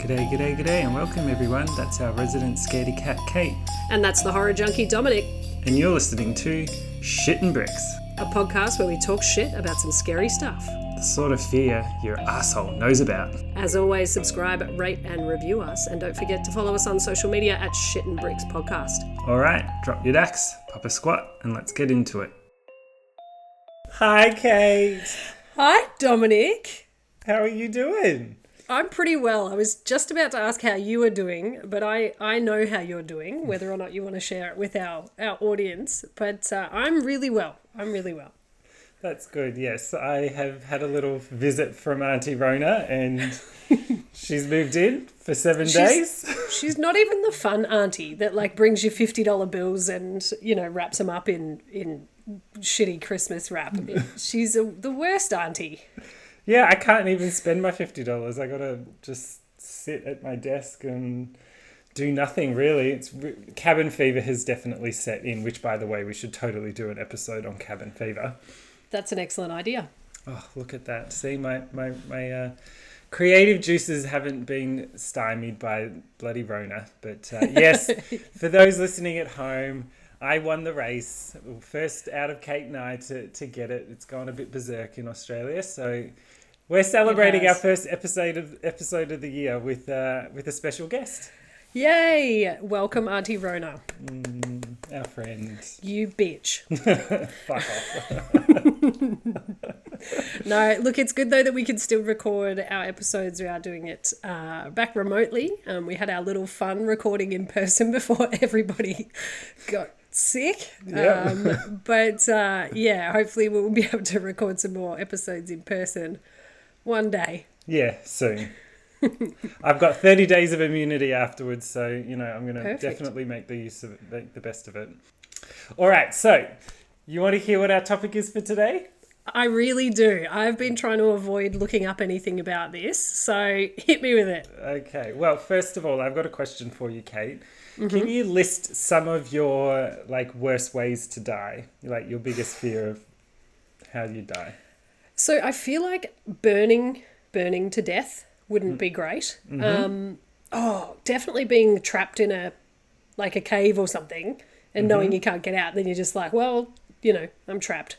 G'day, g'day, g'day, and welcome everyone. That's our resident scaredy cat, Kate, And that's the horror junkie Dominic, and you're listening to Shitting Bricks, a podcast where we talk shit about some scary stuff. the sort of fear your asshole knows about. As always, subscribe, rate, and review us. And don't forget to follow us on social media at Shitting Bricks Podcast. All right, drop your dax, pop a squat, and let's get into it. Hi, Kate. Hi, Dominic. How are you doing? I'm pretty well. I was just about to ask how you are doing, but I, I know how you're doing, whether or not you want to share it with our, our audience. But uh, I'm really well. I'm really well. That's good. Yes, I have had a little visit from Auntie Rona, and she's moved in for seven She's- days. She's not even the fun auntie that like brings you fifty dollar bills and you know wraps them up in in shitty Christmas wrap. She's a, the worst auntie. Yeah, I can't even spend my fifty dollars. I gotta just sit at my desk and do nothing really. It's cabin fever has definitely set in. Which, by the way, we should totally do an episode on cabin fever. That's an excellent idea. Oh, look at that! See, my my my uh, creative juices haven't been stymied by bloody Rona. But uh, yes, for those listening at home. I won the race, first out of Kate and I to, to get it. It's gone a bit berserk in Australia, so we're celebrating our first episode of episode of the year with uh, with a special guest, Yay! Welcome, Auntie Rona. our friend. You bitch. Fuck off. No, look, it's good though that we can still record our episodes We are doing it uh, back remotely. Um, we had our little fun recording in person before everybody got sick. Yeah. Um, but uh, yeah, hopefully we'll be able to record some more episodes in person one day. Yeah, soon. I've got thirty days of immunity afterwards, so you know I'm going to definitely make the use of it, make the best of it. All right, so you want to hear what our topic is for today? I really do. I've been trying to avoid looking up anything about this, so hit me with it. Okay. Well, first of all, I've got a question for you, Kate. Mm-hmm. Can you list some of your like worst ways to die? Like your biggest fear of how you die? So I feel like burning, burning to death wouldn't be great. Um, oh, definitely being trapped in a like a cave or something and knowing you can't get out. Then you're just like, well, you know, I'm trapped.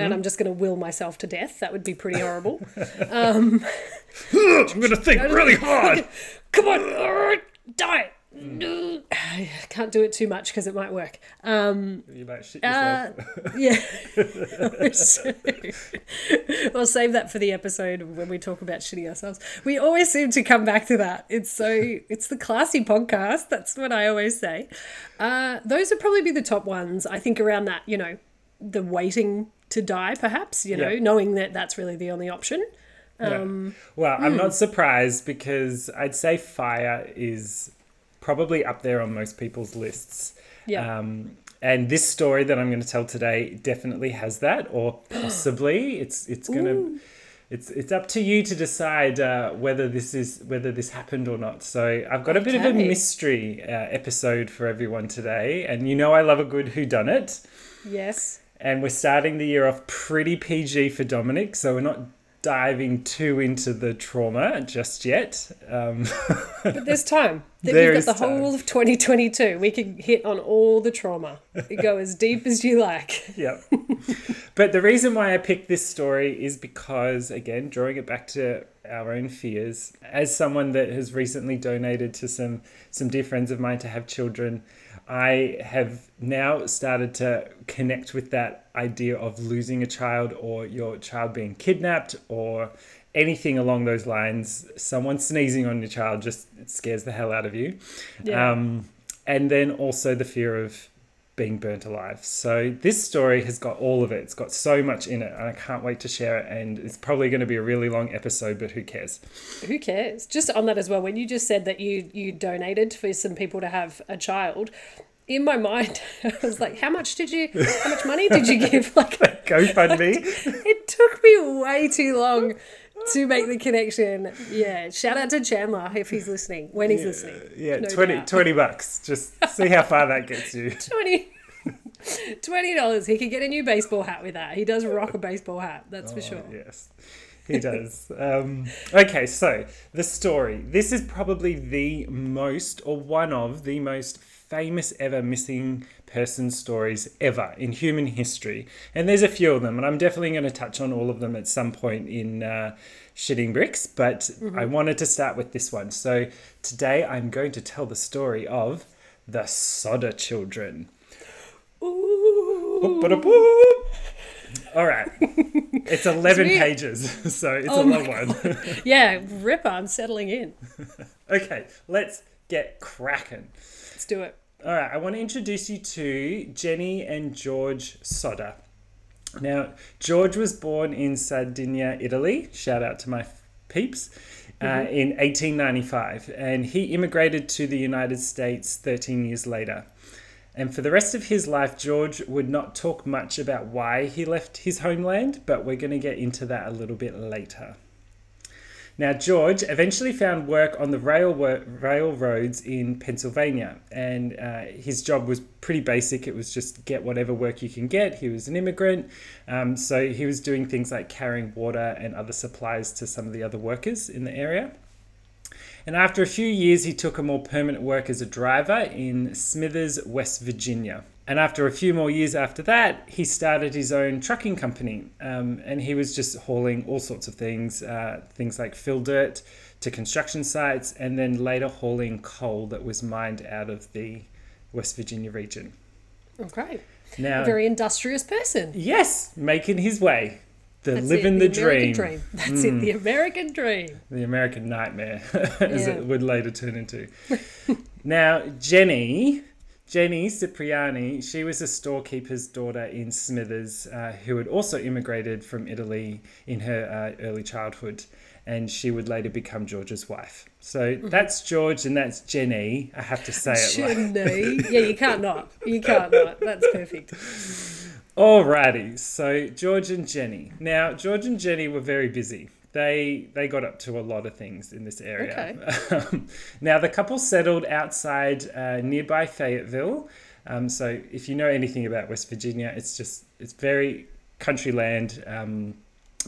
And I'm just going to will myself to death. That would be pretty horrible. um, I'm going to think really hard. Come on, die. No. I can't do it too much because it might work. Um, You might shit Uh, yourself. yeah. So, we'll save that for the episode when we talk about shitting ourselves. We always seem to come back to that. It's so it's the classy podcast. That's what I always say. Uh, those would probably be the top ones. I think around that, you know, the waiting to die, perhaps. You know, Yeah. knowing that that's really the only option. Yeah. Um, well, I'm hmm. not surprised because I'd say fire is probably up there on most people's lists. Yeah. Um, and this story that I'm going to tell today definitely has that, or possibly it's it's going to. It's, it's up to you to decide uh, whether this is whether this happened or not. So I've got a bit of a mystery uh, episode for everyone today, and you know I love a good who done it. yes. And we're starting the year off pretty PG for Dominic, so we're not diving too into the trauma just yet. Um, But there's time. Then There We've got the time. whole of 2022. We can hit on all the trauma. Go as deep as you like. yep. but the reason why I picked this story is because, again, drawing it back to our own fears, as someone that has recently donated to some some dear friends of mine to have children, I have now started to connect with that idea of losing a child or your child being kidnapped or anything along those lines. Someone sneezing on your child just scares the hell out of you. Yeah. Um, and then also the fear of being burnt alive. So this story has got all of it. It's got so much in it, and I can't wait to share it. And it's probably going to be a really long episode, but who cares? Who cares? Just on that as well, when you just said that you you donated for some people to have a child, in my mind, I was like, how much did you, how much money did you give? Like, GoFundMe. it took me way too long to make the connection. Yeah, shout out to Chandler if he's listening, when he's listening. yeah, No 20, 20 bucks. Just see how far that gets you. 20 Twenty dollars. He could get a new baseball hat with that. He does rock a baseball hat, that's for sure. Yes. he does. Um, okay, so the story. This is probably the most, or one of the most famous ever missing person stories ever in human history. And there's a few of them, and I'm definitely going to touch on all of them at some point in uh, Shitting Bricks, but mm-hmm. I wanted to start with this one. So today I'm going to tell the story of the Sodder children. Ooh. All right. It's 11 pages, so it's oh a long one. yeah, ripper, I'm settling in. okay, let's get cracking. Let's do it. All right, I want to introduce you to Jenny and George Sodder. Now, George was born in Sardinia, Italy. Shout out to my peeps. Uh, mm-hmm. in 1895, and he immigrated to the United States 13 years later. And for the rest of his life, George would not talk much about why he left his homeland, but we're going to get into that a little bit later. Now, George eventually found work on the rail railroads in Pennsylvania, and uh, his job was pretty basic. It was just get whatever work you can get. He was an immigrant, um, so he was doing things like carrying water and other supplies to some of the other workers in the area. And after a few years, he took a more permanent work as a driver in Smithers, West Virginia. And after a few more years after that, he started his own trucking company. Um, and he was just hauling all sorts of things, uh, things like fill dirt to construction sites, and then later hauling coal that was mined out of the West Virginia region. Okay. Now, a very industrious person. Yes, making his way the That's living it, the, the dream. dream. That's mm. it, the American dream. The American nightmare, as yeah. it would later turn into. now, Jenny, Jenny Cipriani, she was a storekeeper's daughter in Smithers uh, who had also immigrated from Italy in her uh, early childhood, and she would later become George's wife. So mm-hmm. that's George and that's Jenny. I have to say it. Jenny. yeah, you can't not. You can't not. That's perfect. Alrighty, so George and Jenny. Now, George and Jenny were very busy. They they got up to a lot of things in this area. Okay. now, the couple settled outside uh, nearby Fayetteville. Um, so, if you know anything about West Virginia, it's just it's very country land. Um,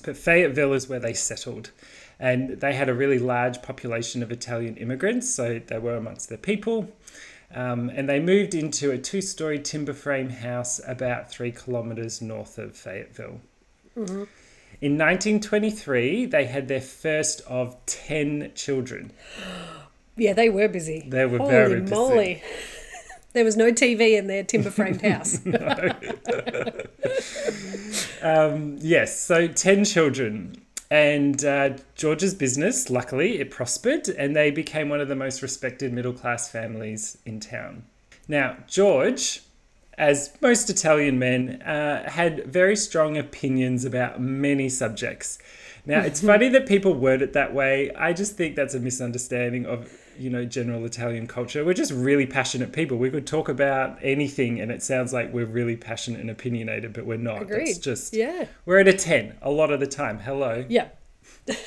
but Fayetteville is where they settled, and they had a really large population of Italian immigrants. So they were amongst their people. Um, and they moved into a two story timber frame house about three kilometres north of Fayetteville. Mm-hmm. In 1923, they had their first of 10 children. Yeah, they were busy. They were Holy very busy. moly. There was no TV in their timber framed house. um, yes, so 10 children. And uh, George's business, luckily, it prospered and they became one of the most respected middle class families in town. Now, George, as most Italian men, uh, had very strong opinions about many subjects. Now, it's funny that people word it that way. I just think that's a misunderstanding of you know general Italian culture. We're just really passionate people. We could talk about anything, and it sounds like we're really passionate and opinionated, but we're not. Agreed. It's just yeah. We're at a ten a lot of the time. Hello. Yeah.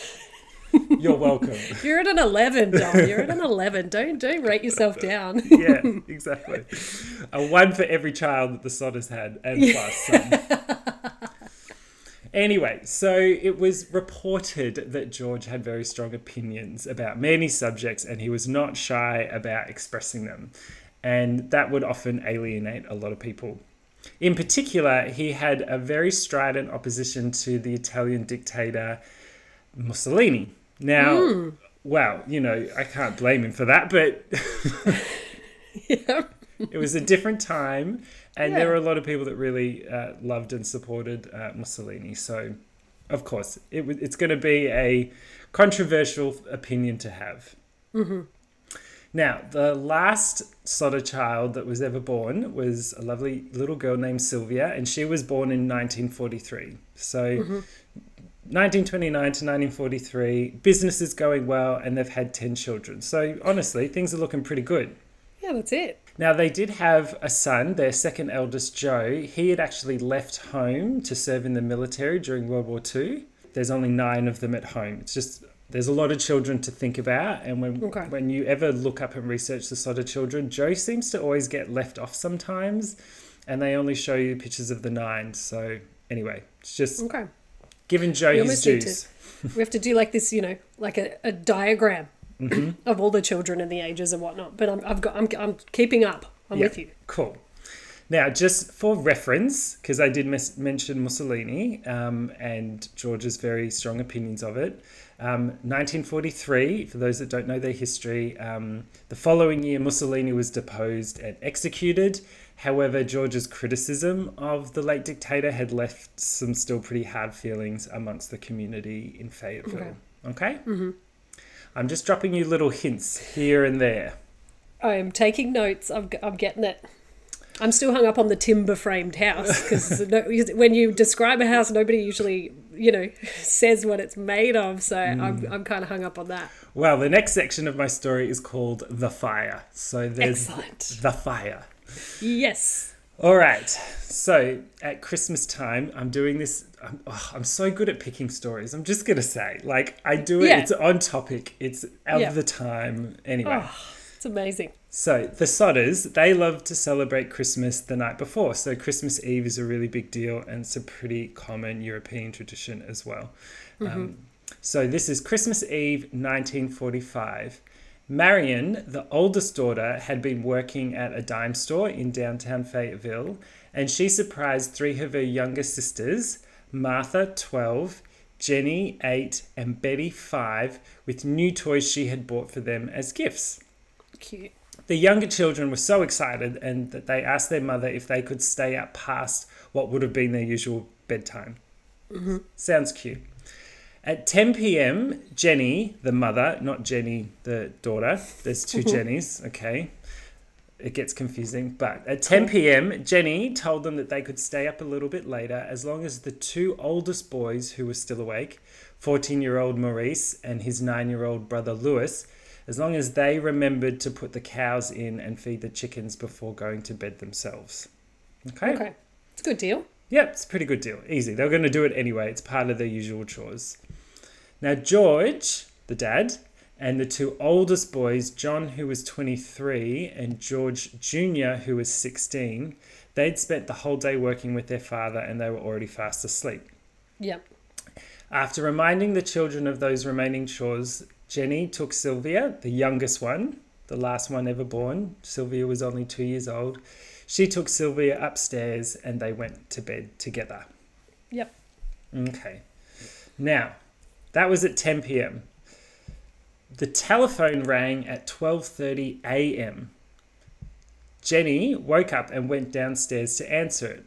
You're welcome. You're at an eleven, Dom. You're at an eleven. Don't don't rate yourself down. yeah, exactly. A one for every child that the Sodders had, and yeah. plus some. Anyway, so it was reported that George had very strong opinions about many subjects and he was not shy about expressing them. And that would often alienate a lot of people. In particular, he had a very strident opposition to the Italian dictator Mussolini. Now, mm. well, you know, I can't blame him for that, but yeah. it was a different time and yeah. there were a lot of people that really uh, loved and supported uh, Mussolini. So, of course, it, it's going to be a controversial opinion to have. Mm-hmm. Now, the last Sodder child that was ever born was a lovely little girl named Sylvia, and she was born in 1943. So, mm-hmm. 1929 to 1943, business is going well, and they've had 10 children. So, honestly, things are looking pretty good. Yeah, that's it. Now, they did have a son, their second eldest, Joe. He had actually left home to serve in the military during World War II. There's only nine of them at home. It's just, there's a lot of children to think about. And when, okay. when you ever look up and research the Sodder children, Joe seems to always get left off sometimes. And they only show you pictures of the nine. So, anyway, it's just. Okay giving Joe his need to-. We have to do like this, you know, like a, a diagram Mm-hmm. of all the children and the ages and whatnot. But I'm, I've got, I'm, I'm keeping up. I'm Yeah, with you. Cool. Now, just for reference, because I did mes- mention Mussolini um, and George's very strong opinions of it. Um, 1943, for those that don't know their history, um, the following year Mussolini was deposed and executed. However, George's criticism of the late dictator had left some still pretty hard feelings amongst the community in Fayetteville. Okay? Mm-hmm. I'm just dropping you little hints here and there. I'm taking notes. I'm, I'm getting it. I'm still hung up on the timber framed house because no, when you describe a house, nobody usually, you know, says what it's made of. So Mm. I'm, I'm kind of hung up on that. Well, the next section of my story is called The Fire. So there's Excellent. The Fire. Yes. All right. So at Christmas time, I'm doing this. I'm, oh, I'm so good at picking stories. I'm just going to say, like, I do it, Yeah. it's on topic, it's of Yeah. the time. Anyway. Oh, it's amazing. So the Sodders, they love to celebrate Christmas the night before. So Christmas Eve is a really big deal, and it's a pretty common European tradition as well. Um, so this is Christmas Eve, 1945. Marion, the oldest daughter, had been working at a dime store in downtown Fayetteville, and she surprised three of her younger sisters, Martha, 12, Jenny, 8, and Betty, 5, with new toys she had bought for them as gifts. Cute. The younger children were so excited and that they asked their mother if they could stay up past what would have been their usual bedtime. Mm-hmm. Sounds cute. At 10 p.m., Jenny, the mother, not Jenny, the daughter, there's 2 mm-hmm. Jennys, okay? It gets confusing. But at 10 p.m., Jenny told them that they could stay up a little bit later as long as the two oldest boys who were still awake, 14 year old Maurice and his 9 year old brother Lewis, as long as they remembered to put the cows in and feed the chickens before going to bed themselves. Okay? Okay. It's a good deal. Yep, it's a pretty good deal. Easy. They're going to do it anyway. It's part of their usual chores. Now, George, the dad, and the two oldest boys, John, who was 23, and George Jr., who was 16, they'd spent the whole day working with their father and they were already fast asleep. Yep. After reminding the children of those remaining chores, Jenny took Sylvia, the youngest one, the last one ever born. Sylvia was only two years old. She took Sylvia upstairs and they went to bed together. Yep. Okay. Now, that was at 10 p.m. The telephone rang at 12:30 a.m. Jenny woke up and went downstairs to answer it.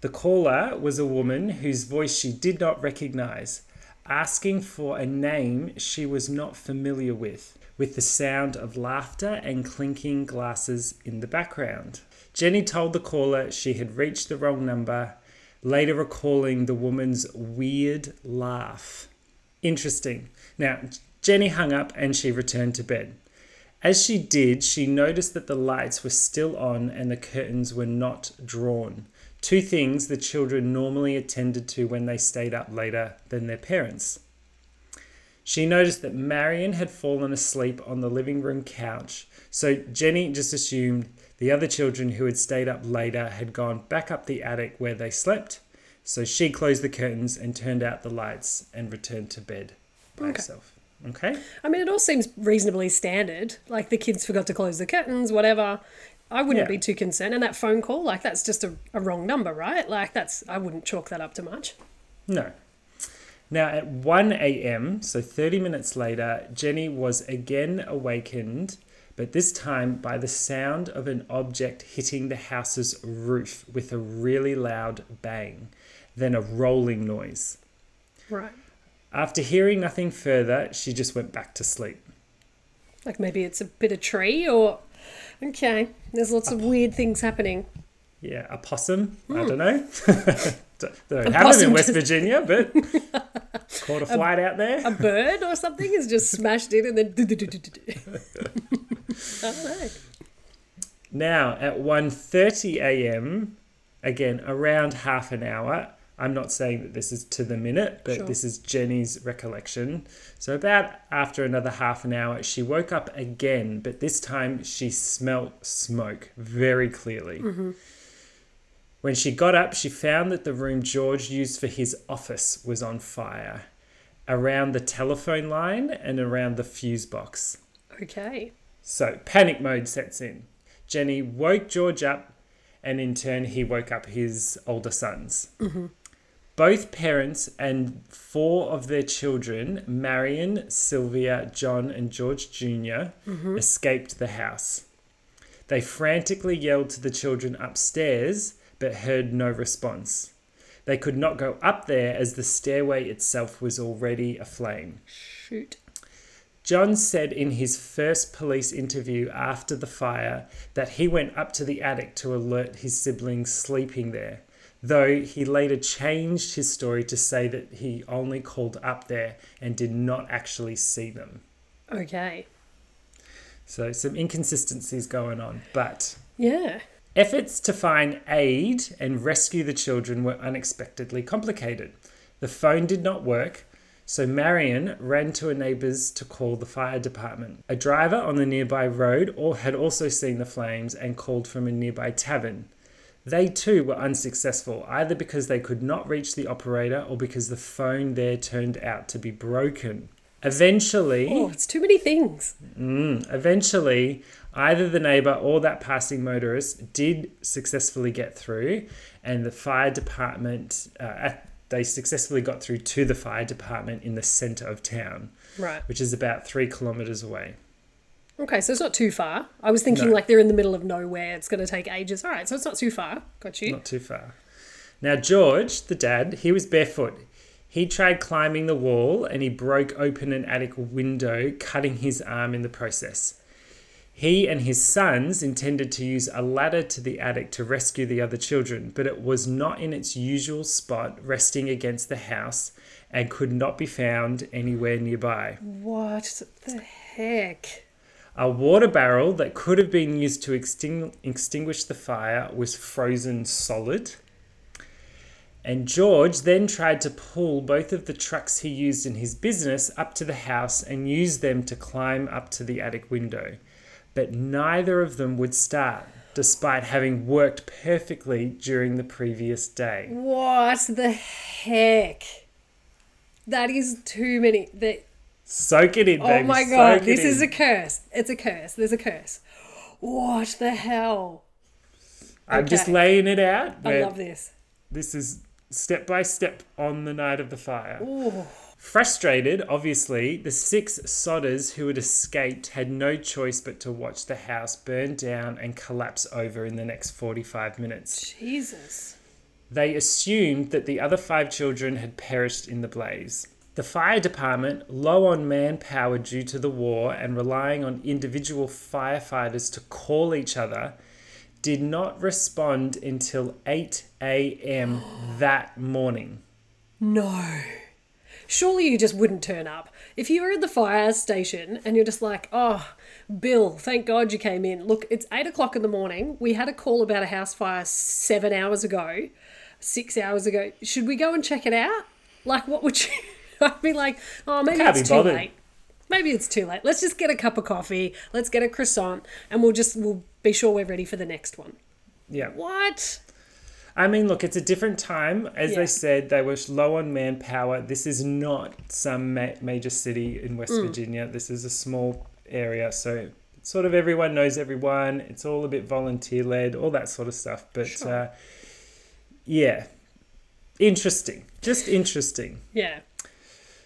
The caller was a woman whose voice she did not recognize, asking for a name she was not familiar with, with the sound of laughter and clinking glasses in the background. Jenny told the caller she had reached the wrong number, later recalling the woman's weird laugh. Interesting. Now, Jenny hung up and she returned to bed. As she did, she noticed that the lights were still on and the curtains were not drawn. Two things the children normally attended to when they stayed up later than their parents. She noticed that Marion had fallen asleep on the living room couch, so Jenny just assumed the other children who had stayed up later had gone back up the attic where they slept. So she closed the curtains and turned out the lights and returned to bed by Okay. herself. Okay? I mean, it all seems reasonably standard. Like the kids forgot to close the curtains, whatever. I wouldn't Yeah. be too concerned. And that phone call, like that's just a, a wrong number, right? Like that's I wouldn't chalk that up to much. No. Now, at 1 a.m., so 30 minutes later, Jenny was again awakened, but this time by the sound of an object hitting the house's roof with a really loud bang, then a rolling noise. Right. After hearing nothing further, she just went back to sleep. Like maybe it's a bit of tree or okay. There's lots of weird things happening. Yeah, a possum? I hmm. don't know. don't don't have them in West Virginia, but caught a flight out there. A bird or something is just smashed in and then I don't know. Now at 1:30 a.m., again around half an hour. I'm not saying that this is to the minute, but Sure. this is Jenny's recollection. So about after another half an hour, she woke up again, but this time she smelt smoke very clearly. Mm-hmm. When she got up, she found that the room George used for his office was on fire, around the telephone line and around the fuse box. Okay. So panic mode sets in. Jenny woke George up, and in turn, he woke up his older sons. Mm-hmm. Both parents and four of their children, Marion, Sylvia, John, and George junior mm-hmm. escaped the house. They frantically yelled to the children upstairs, but heard no response. They could not go up there as the stairway itself was already aflame. Shoot. John said in his first police interview after the fire that he went up to the attic to alert his siblings sleeping there, though he later changed his story to say that he only called up there and did not actually see them. Okay. So, some inconsistencies going on, but Yeah. Efforts to find aid and rescue the children were unexpectedly complicated. The phone did not work, so Marion ran to a neighbour's to call the fire department. A driver on the nearby road had also seen the flames and called from a nearby tavern. They too were unsuccessful, either because they could not reach the operator or because the phone there turned out to be broken. Eventually, Oh, it's too many things. Mm, eventually, either the neighbour or that passing motorist did successfully get through, and the fire department, uh, at, they successfully got through to the fire department in the centre of town, Right. which is about three kilometres away. Okay, so it's not too far. I was thinking No. like they're in the middle of nowhere. It's going to take ages. All right, so it's not too far. Got you. Not too far. Now, George, the dad, he was barefoot. He tried climbing the wall and he broke open an attic window, cutting his arm in the process. He and his sons intended to use a ladder to the attic to rescue the other children, but it was not in its usual spot, resting against the house, and could not be found anywhere nearby. What the heck? A water barrel that could have been used to extin- extinguish the fire was frozen solid. And George then tried to pull both of the trucks he used in his business up to the house and use them to climb up to the attic window. But neither of them would start, despite having worked perfectly during the previous day. What the heck? That is too many. Soak it in, oh baby. my god, soak this is a curse. It's a curse. There's a curse. What the hell? I'm just laying it out. I love this. This is step by step on the night of the fire. Ooh. Frustrated, obviously, the six sodders who had escaped had no choice but to watch the house burn down and collapse over in the next 45 minutes. Jesus. They assumed that the other five children had perished in the blaze. The fire department, low on manpower due to the war and relying on individual firefighters to call each other, did not respond until 8 a.m. that morning. No. Surely you just wouldn't turn up. If you were at the fire station and you're just like, oh, Bill, thank God you came in. Look, it's eight o'clock in the morning. We had a call about a house fire seven hours ago, six hours ago. Should we go and check it out? Like, what would you. I'd be like, oh, maybe it's too bothered. late. Maybe it's too late. Let's just get a cup of coffee. Let's get a croissant, and we'll just we'll be sure we're ready for the next one. Yeah. What? I mean, look, it's a different time. As Yeah. they said, they were low on manpower. This is not some ma- major city in West Mm. Virginia. This is a small area. So, sort of everyone knows everyone. It's all a bit volunteer led, all that sort of stuff. But Sure. uh, yeah, interesting. Just interesting. Yeah.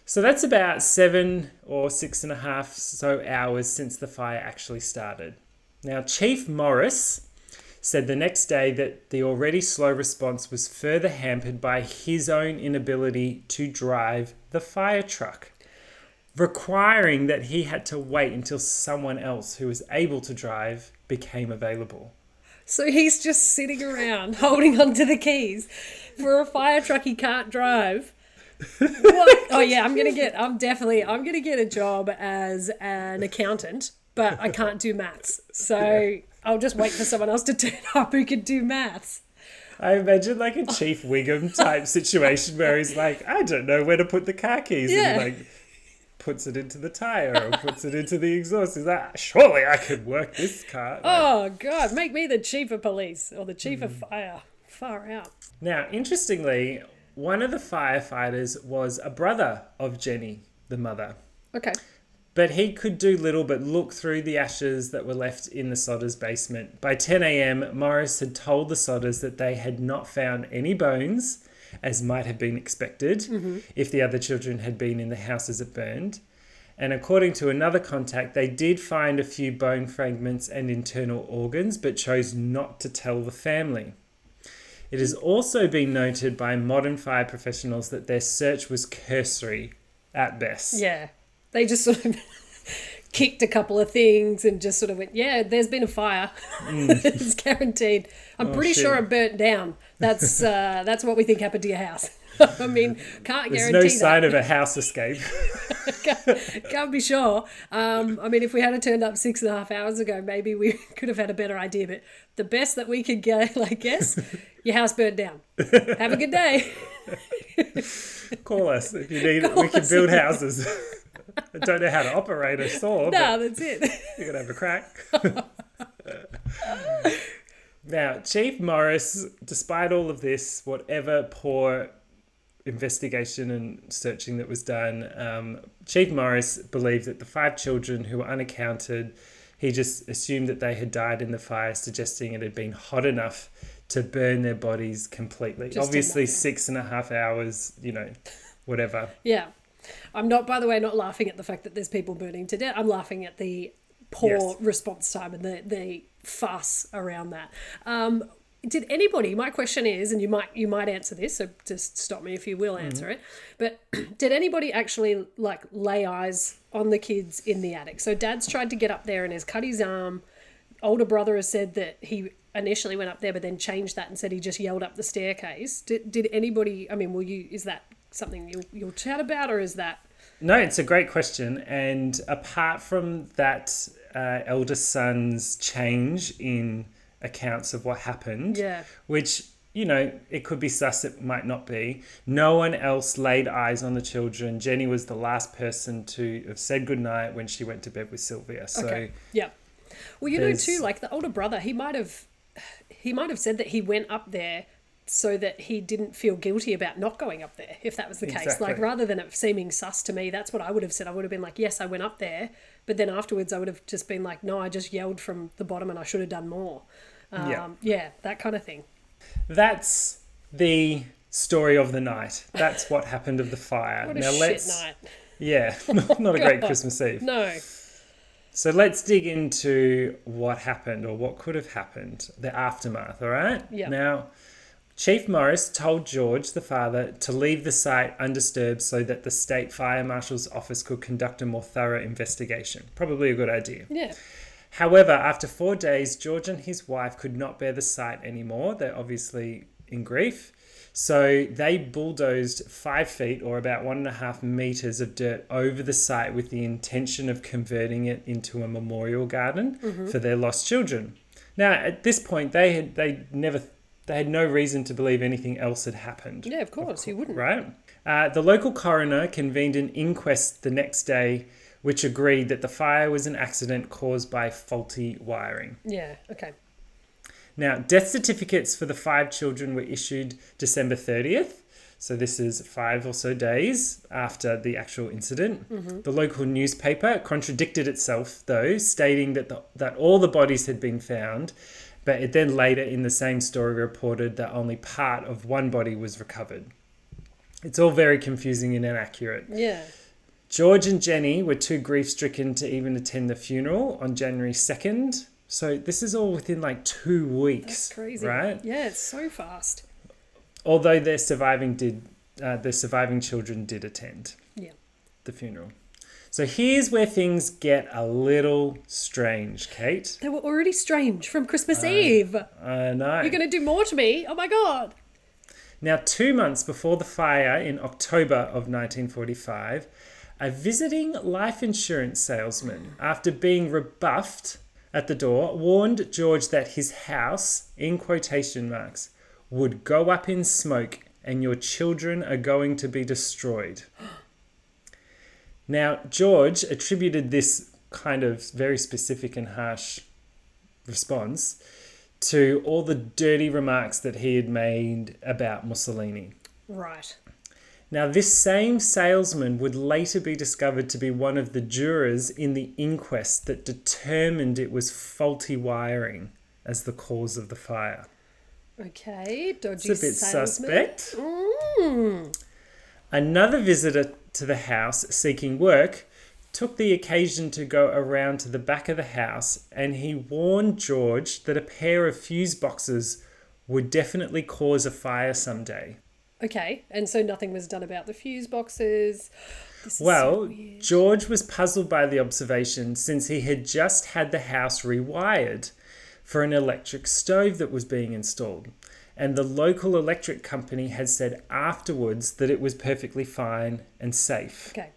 So, that's about seven or six and a half so hours since the fire actually started. Now, Chief Morris said the next day that the already slow response was further hampered by his own inability to drive the fire truck, requiring that he had to wait until someone else who was able to drive became available. So he's just sitting around holding onto the keys for a fire truck he can't drive. What? Oh yeah, I'm gonna get. I'm definitely. I'm gonna get a job as an accountant, but I can't do maths. So I'll just wait for someone else to turn up who can do maths. I imagine like a Chief Wiggum type situation where he's like, I don't know where to put the car keys. Yeah. And he like puts it into the tire or puts it into the exhaust. He's like, surely I could work this car. Like, Oh god, make me the chief of police or the chief of mm. fire. Far out. Now, interestingly, one of the firefighters was a brother of Jenny, the mother. Okay. But he could do little but look through the ashes that were left in the Sodders basement. By 10 a.m., Morris had told the Sodders that they had not found any bones, as might have been expected mm-hmm. if the other children had been in the house as it burned. And according to another contact, they did find a few bone fragments and internal organs, but chose not to tell the family. It has also been noted by modern fire professionals that their search was cursory at best. Yeah. They just sort of kicked a couple of things and just sort of went, yeah, there's been a fire. it's guaranteed. I'm Mm. Oh, pretty shit. sure it burnt down. That's uh, that's what we think happened to your house. I mean, can't There's guarantee There's no sign of a house escape. can't, can't be sure. Um, I mean, if we had turned up six and a half hours ago, maybe we could have had a better idea. But the best that we could get, I guess, your house burnt down. Have a good day. Call us if you need. Call we can build houses. I don't know how to operate a saw, No, that's it. you're gonna have a crack. now, Chief Morris, despite all of this, whatever poor investigation and searching that was done, um, Chief Morris believed that the five children who were unaccounted, he just assumed that they had died in the fire, suggesting it had been hot enough to burn their bodies completely. Just Obviously, six and a half hours, you know, whatever. Yeah. I'm not, by the way, not laughing at the fact that there's people burning to death. I'm laughing at the poor Yes. response time and the, the fuss around that. Um, did anybody, my question is, and you might you might answer this, so just stop me if you will answer it, but did anybody actually like lay eyes on the kids in the attic? So dad's tried to get up there and has cut his arm. Older brother has said that he initially went up there but then changed that and said he just yelled up the staircase. Did, did anybody, I mean, will you, is that something you'll, you'll chat about or is that No, it's a great question. And apart from that uh, eldest son's change in accounts of what happened, Yeah. which, you know, it could be sus, it might not be, no one else laid eyes on the children. Jenny was the last person to have said goodnight when she went to bed with Sylvia. So, Okay. Yeah. Well, you know too, like the older brother, he might have, he might have said that he went up there so that he didn't feel guilty about not going up there. If that was the case, Exactly. like rather than it seeming sus to me, that's what I would have said. I would have been like, yes, I went up there, but then afterwards, I would have just been like, no, I just yelled from the bottom, and I should have done more. Um, Yeah. yeah, that kind of thing. that's the story of the night. That's what happened of the fire. What a now shit let's night. yeah, not a great Christmas Eve. No. So let's dig into what happened or what could have happened, the aftermath, all right? Yeah. Now, Chief Morris told George, the father, to leave the site undisturbed so that the state fire marshal's office could conduct a more thorough investigation. Probably a good idea. Yeah. However, after four days, George and his wife could not bear the sight anymore. They're obviously in grief. So they bulldozed five feet or about one and a half meters of dirt over the site with the intention of converting it into a memorial garden for their lost children. Now, at this point, they had they never they had no reason to believe anything else had happened Yeah, of course, he wouldn't. right? Uh, the local coroner convened an inquest the next day, which agreed that the fire was an accident caused by faulty wiring. Yeah, okay. Now, death certificates for the five children were issued December 30th. So, this is five or so days after the actual incident. Mm-hmm. The local newspaper contradicted itself, though, stating that, the, that all the bodies had been found, but it then later in the same story reported that only part of one body was recovered. It's all very confusing and inaccurate. Yeah. George and Jenny were too grief stricken to even attend the funeral on January 2nd. So this is all within like two weeks. That's crazy. Right? Yeah, it's so fast. Although their surviving did uh, their surviving children did attend Yeah. the funeral. So here's where things get a little strange, Kate. They were already strange from Christmas Eve. I know. You're going to do more to me? Oh my god. Now, two months before the fire in October of 1945, a visiting life insurance salesman, after being rebuffed at the door, warned George that his house, in quotation marks, would go up in smoke and your children are going to be destroyed. Now, George attributed this kind of very specific and harsh response to all the dirty remarks that he had made about Mussolini. Right. Now, this same salesman would later be discovered to be one of the jurors in the inquest that determined it was faulty wiring as the cause of the fire. Okay. Dodgy It's a bit salesman. suspect. Mm. Another visitor to the house seeking work took the occasion to go around to the back of the house and he warned George that a pair of fuse boxes would definitely cause a fire someday. Okay. And so nothing was done about the fuse boxes. Is so Well. George was puzzled by the observation since he had just had the house rewired for an electric stove that was being installed. And the local electric company had said afterwards that it was perfectly fine and safe. Okay.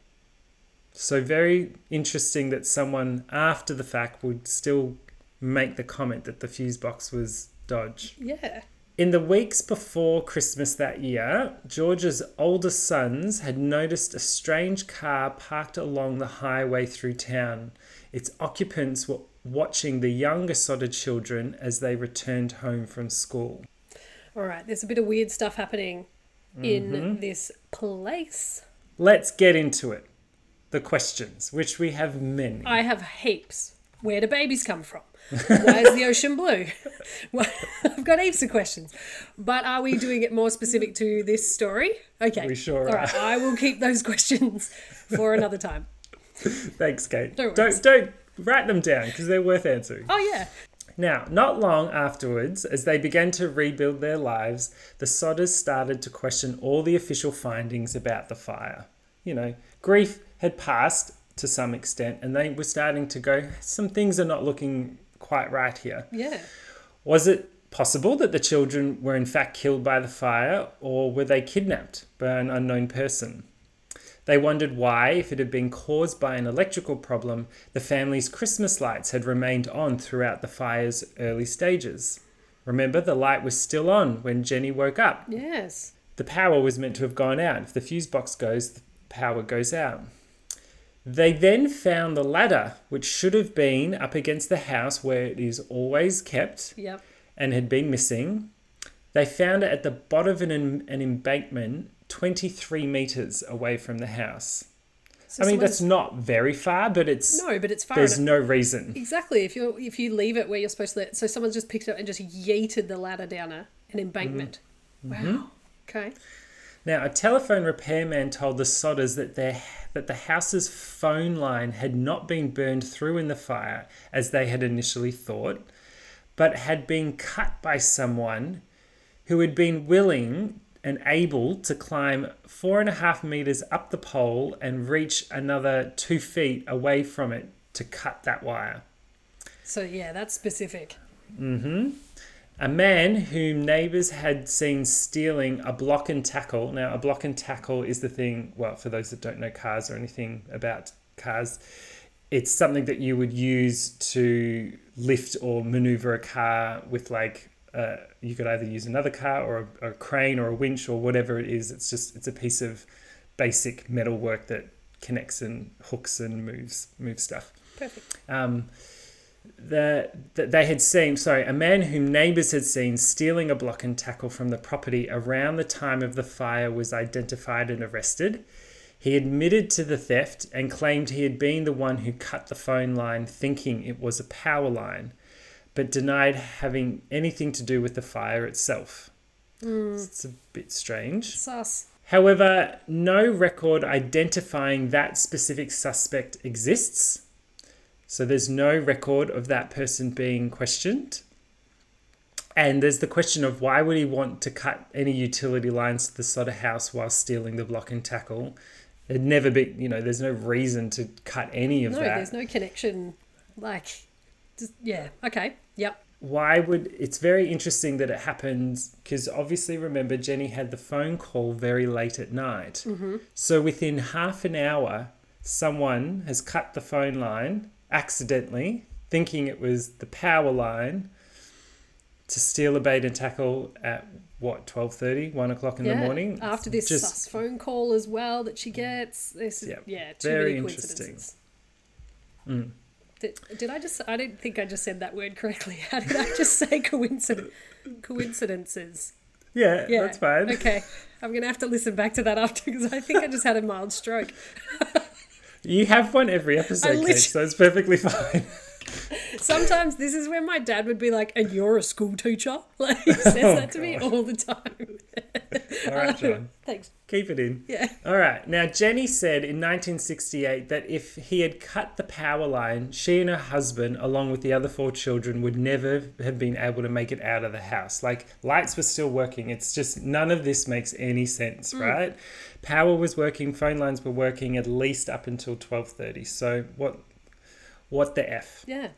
So, very interesting that someone after the fact would still make the comment that the fuse box was Dodge. Yeah. In the weeks before Christmas that year, George's older sons had noticed a strange car parked along the highway through town. Its occupants were watching the younger Sodder children as they returned home from school. All right. There's a bit of weird stuff happening in Mm-hmm. this place. Let's get into it. The questions, which we have many. I have heaps. Where do babies come from? Why is the ocean blue? Well, I've got heaps of questions. But are we doing it more specific to this story? Okay. We sure All right. I will keep those questions for another time. Thanks, Kate. Don't don't, don't write them down because they're worth answering. Oh, yeah. Now, not long afterwards, as they began to rebuild their lives, the Sodders started to question all the official findings about the fire. You know, grief had passed to some extent, and they were starting to go, some things are not looking quite right here. Yeah. Was it possible that the children were in fact killed by the fire, or were they kidnapped by an unknown person? They wondered why, if it had been caused by an electrical problem, the family's Christmas lights had remained on throughout the fire's early stages. Remember, the light was still on when Jenny woke up. Yes. The power was meant to have gone out. If the fuse box goes, the power goes out. They then found the ladder, which should have been up against the house where it is always kept Yep. and had been missing. They found it at the bottom of an, an embankment 23 meters away from the house. So I mean, someone's- that's not very far, but it's no, but it's far there's enough. no reason. Exactly. If you if you leave it where you're supposed to, let, so someone's just picked it up and just yeeted the ladder down a, an embankment. Mm-hmm. Wow. Okay. Now, a telephone repairman told the Sodders that their that the house's phone line had not been burned through in the fire as they had initially thought, but had been cut by someone who had been willing and able to climb four and a half meters up the pole and reach another two feet away from it to cut that wire. So yeah, that's specific. Mm-hmm. A man whom neighbours had seen stealing a block and tackle. Now, a block and tackle is the thing, well, for those that don't know cars or anything about cars, it's something that you would use to lift or maneuver a car with, like, uh, you could either use another car or a, a crane or a winch or whatever it is. It's just, it's a piece of basic metal work that connects and hooks and moves, moves stuff Perfect. um, the, that they had seen, sorry, a man whom neighbours had seen stealing a block and tackle from the property around the time of the fire was identified and arrested. He admitted to the theft and claimed he had been the one who cut the phone line thinking it was a power line, but denied having anything to do with the fire itself. Hmm. It's a bit strange. Sus. However, no record identifying that specific suspect exists. So there's no record of that person being questioned. And there's the question of why would he want to cut any utility lines to the Sodder house while stealing the block and tackle? It'd never be, you know, there's no reason to cut any of No, that. No, there's no connection. Like, just yeah. Okay. Yep. why would it's very interesting that it happens because obviously remember jenny had the phone call very late at night mm-hmm. so within half an hour someone has cut the phone line accidentally thinking it was the power line to steal a bait and tackle at what 12.30 1 o'clock in yeah. the morning After this Just- sus phone call as well that she gets. This is, Yep. yeah. Too Very many interesting. coincidences. Mm. Did, did I just? I don't think I just said that word correctly. How did I just say coincidence? Coincidences. Yeah, Yeah, that's fine. Okay, I'm gonna have to listen back to that after because I think I just had a mild stroke. You have one every episode, Kate, so it's perfectly fine. Sometimes this is where my dad would be like, "And you're a school teacher?" Like he says Oh, that to me all the time. All right, oh, John. Thanks. Keep it in. Yeah. All right. Now, Jenny said in 1968 that if he had cut the power line, she and her husband, along with the other four children, would never have been able to make it out of the house. Like, lights were still working. It's just none of this makes any sense, mm. right? Power was working, phone lines were working at least up until 12:30. So, what what the f? Yeah.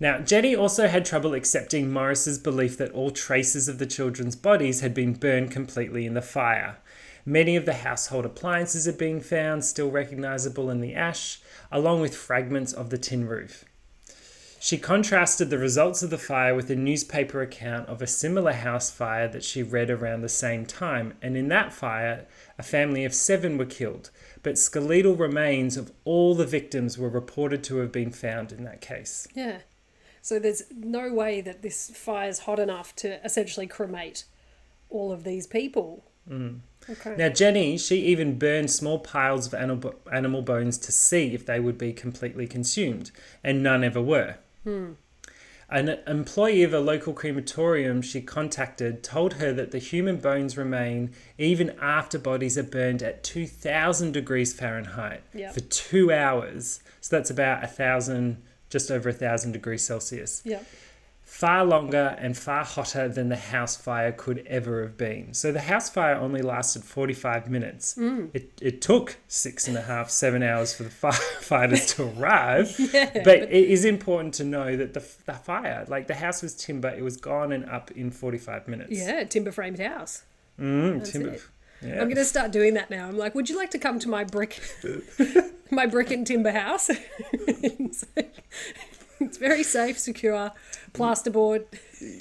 Now, Jenny also had trouble accepting Morris's belief that all traces of the children's bodies had been burned completely in the fire. Many of the household appliances had been found still recognizable in the ash, along with fragments of the tin roof. She contrasted the results of the fire with a newspaper account of a similar house fire that she read around the same time, and in that fire, a family of seven were killed, but skeletal remains of all the victims were reported to have been found in that case. Yeah. So there's no way that this fire's hot enough to essentially cremate all of these people. Mm. Okay. Now, Jenny, she even burned small piles of animal, animal bones to see if they would be completely consumed, and none ever were. An employee of a local crematorium she contacted told her that the human bones remain even after bodies are burned at 2000 degrees Fahrenheit Yep. for two hours. So that's about a thousand, just over a thousand degrees Celsius yeah. Far longer and far hotter than the house fire could ever have been. So the house fire only lasted 45 minutes. It, it took six and a half, seven hours for the firefighters to arrive. Yeah. But it is important to know that the, the fire, like the house was timber, it was gone and up in 45 minutes. Yeah, timber framed house. Mm, That's timber. it. Yeah. I'm gonna start doing that now. I'm like, would you like to come to my brick, my brick and timber house? it's, it's very safe, secure, plasterboard.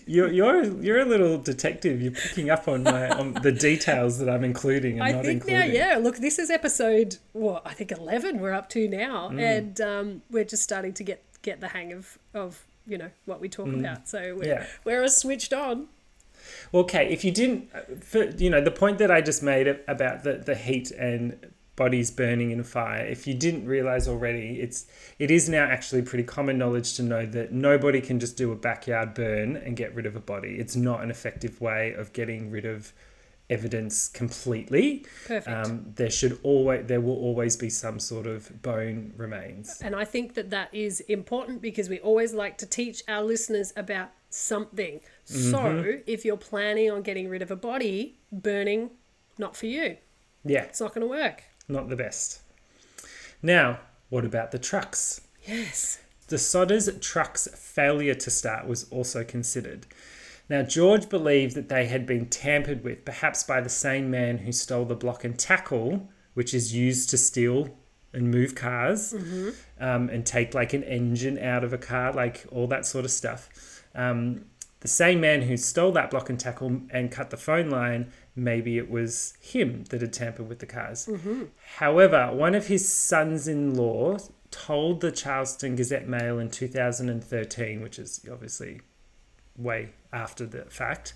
You're, you're, you're a little detective. You're picking up on, my, on the details that I'm including and I not think including. now, yeah. Look, this is episode what I think eleven. We're up to now, Mm. and um, we're just starting to get get the hang of of you know what we talk about. So we're Mm. Yeah. we're switched on. Well, okay, if you didn't, uh, for, you know, the point that I just made about the, the heat and bodies burning in a fire, if you didn't realize already, it's it is now actually pretty common knowledge to know that nobody can just do a backyard burn and get rid of a body. It's not an effective way of getting rid of evidence completely. Perfect. Um, there should always there will always be some sort of bone remains. And I think that that is important because we always like to teach our listeners about something. So Mm-hmm. if you're planning on getting rid of a body, burning, not for you. Yeah, It's not going to work. Not the best. Now, what about the trucks? Yes. The Sodders truck's failure to start was also considered. Now, George believed that they had been tampered with, perhaps by the same man who stole the block and tackle, which is used to steal and move cars um, and take like an engine out of a car, like all that sort of stuff. Um, the same man who stole that block and tackle and cut the phone line, maybe it was him that had tampered with the cars. Mm-hmm. However, one of his sons in law told the Charleston Gazette Mail in 2013, which is obviously way after the fact,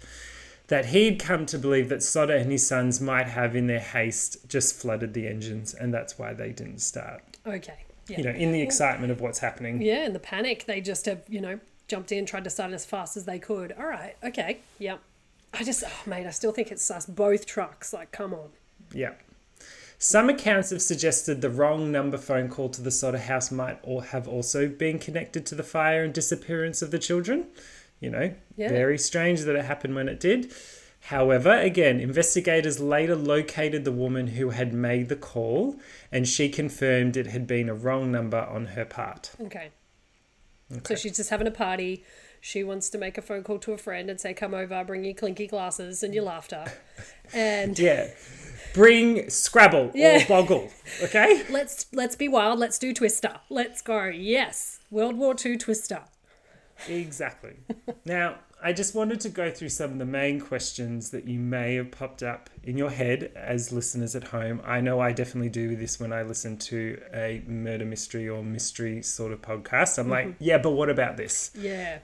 that he'd come to believe that Sodder and his sons might have, in their haste, just flooded the engines, and that's why they didn't start. Okay. Yeah. You know, in the excitement of what's happening. Yeah, in the panic, they just have, you know, jumped in, tried to start as fast as they could. All right, okay, yep. I just, oh, mate, I still think it's us, both trucks. Like, come on. Yeah. Some accounts have suggested the wrong number phone call to the Sodder house might or have also been connected to the fire and disappearance of the children. You know, Yeah. very strange that it happened when it did. However, again, investigators later located the woman who had made the call and she confirmed it had been a wrong number on her part. Okay. So she's just having a party. She wants to make a phone call to a friend and say, come over, bring your clinky glasses and your laughter. And Yeah. Bring Scrabble Yeah. or Boggle, okay? let's let's be wild. Let's do Twister. Let's go. Yes. World War II Twister. Exactly. now, I just wanted to go through some of the main questions that you may have popped up in your head as listeners at home. I know I definitely do this when I listen to a murder mystery or mystery sort of podcast. I'm like, mm-hmm. yeah, but what about this? Yeah.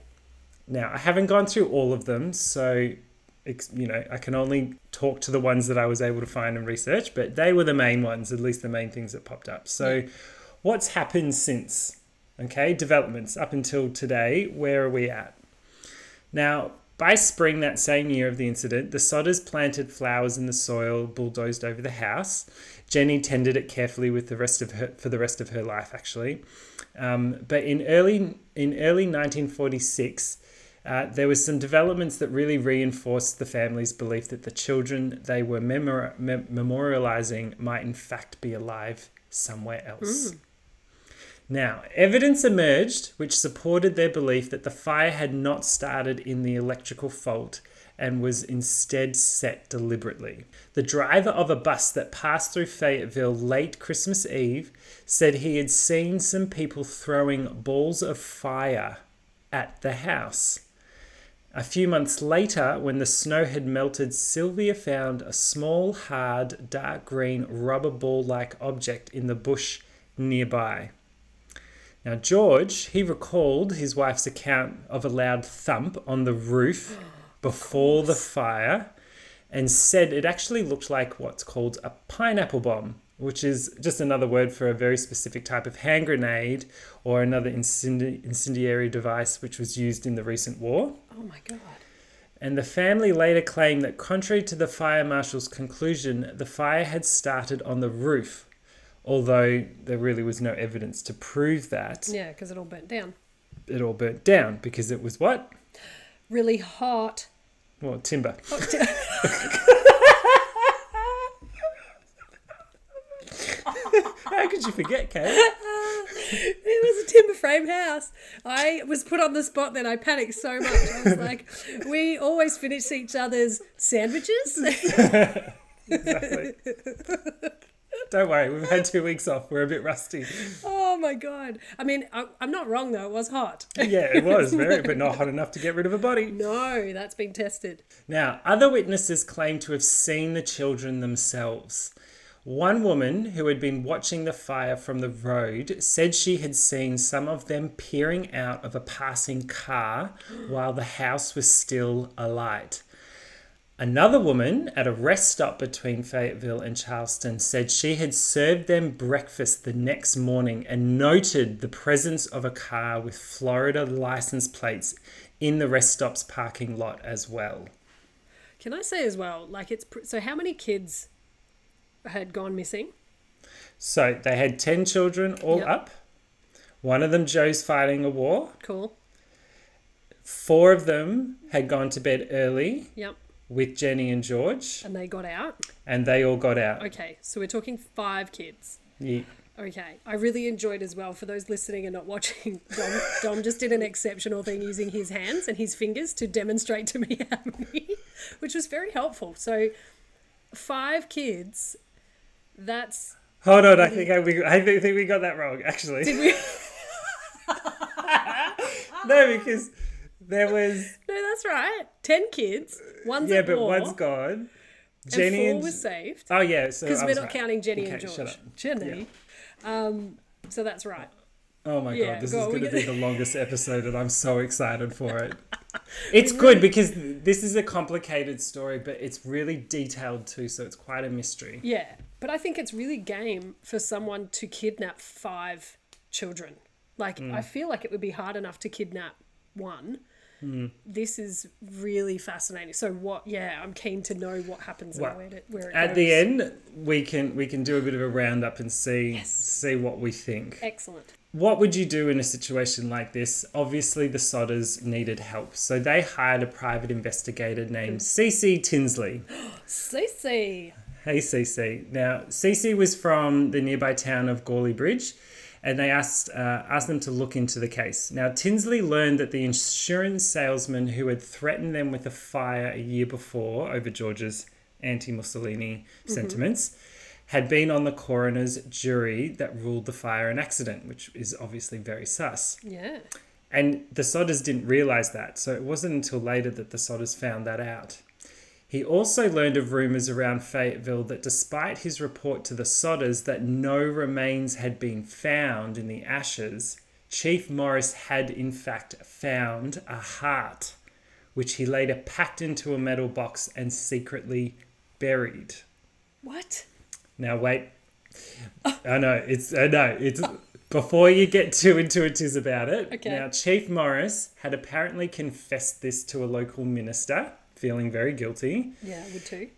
Now, I haven't gone through all of them, so you know, I can only talk to the ones that I was able to find and research, but they were the main ones, at least the main things that popped up. So, what's happened since? Okay, developments up until today, where are we at? Now, by spring that same year of the incident, the Sodders planted flowers in the soil, bulldozed over the house. Jenny tended it carefully with the rest of her for the rest of her life, actually. Um, but in early in early 1946, uh, there was some developments that really reinforced the family's belief that the children they were mem- memorializing might in fact be alive somewhere else. Now, evidence emerged which supported their belief that the fire had not started in the electrical fault and was instead set deliberately. The driver of a bus that passed through Fayetteville late Christmas Eve said he had seen some people throwing balls of fire at the house. A few months later, when the snow had melted, Sylvia found a small, hard, dark green rubber ball like object in the bush nearby. Now, George, he recalled his wife's account of a loud thump on the roof before the fire and said it actually looked like what's called a pineapple bomb, which is just another word for a very specific type of hand grenade or another incendi- incendiary device which was used in the recent war. Oh my god. And the family later claimed that, contrary to the fire marshal's conclusion, the fire had started on the roof, although there really was no evidence to prove that. Yeah, because it all burnt down. It all burnt down because it was what? Really hot. Well, timber. How could you forget, Kate? It was a timber frame house. I was put on the spot then. I panicked so much. I was like, we always finish each other's sandwiches. Exactly. Don't worry, we've had two weeks off. We're a bit rusty. oh my God. I mean, I, I'm not wrong though. It was hot. Yeah, it was very, but not hot enough to get rid of a body. No, that's been tested. Now, other witnesses claim to have seen the children themselves. One woman who had been watching the fire from the road said she had seen some of them peering out of a passing car while the house was still alight. Another woman at a rest stop between Fayetteville and Charleston said she had served them breakfast the next morning and noted the presence of a car with Florida license plates in the rest stop's parking lot as well. Can I say as well, like it's pr- so how many kids had gone missing? So they had 10 children all Yep. up. One of them, Joe's fighting a war. Cool. Four of them had gone to bed early Yep. With Jenny and George, And they got out. and they all got out. Okay, so we're talking five kids. Ye- Okay, I really enjoyed as well. For those listening and not watching, Dom, Dom just did an exceptional thing using his hands and his fingers to demonstrate to me how many, which was very helpful. So, five kids. That's Hold on, I mm. think I, we, I think we got that wrong, actually. did we? no, because there was. No, that's right. Ten kids. One's Yeah, at but war, one's gone. Jenny and four and. was saved oh, yeah, so. because we're not right. counting Jenny and Okay, George. shut up. Jenny. Um, so that's right. Oh my Yeah, god, this go is going to be the longest episode, and I'm so excited for it. It's good because this is a complicated story, but it's really detailed too, so it's quite a mystery. Yeah, but I think it's really game for someone to kidnap five children. Like, Hmm. I feel like it would be hard enough to kidnap one. Mm. This is really fascinating. So, what? Yeah, I'm keen to know what happens Well, and where, it, where it At goes. the end, we can we can do a bit of a roundup and see see what we think. Excellent. What would you do in a situation like this? Obviously, the Sodders needed help, so they hired a private investigator named CC Tinsley. CC. Hey, Cece. Now, CC was from the nearby town of Gauley Bridge, and they asked uh, asked them to look into the case. Now, Tinsley learned that the insurance salesman who had threatened them with a fire a year before over George's anti-Mussolini sentiments had been on the coroner's jury that ruled the fire an accident, which is obviously very sus. Yeah. And the Sodders didn't realize that, so it wasn't until later that the Sodders found that out. He also learned of rumors around Fayetteville that despite his report to the Sodders that no remains had been found in the ashes, Chief Morris had in fact found a heart, which he later packed into a metal box and secretly buried. What? Now wait. I know it's I know it's before you get too intuitive about it. Okay. Now Chief Morris had apparently confessed this to a local minister, feeling very guilty, Yeah, I would too.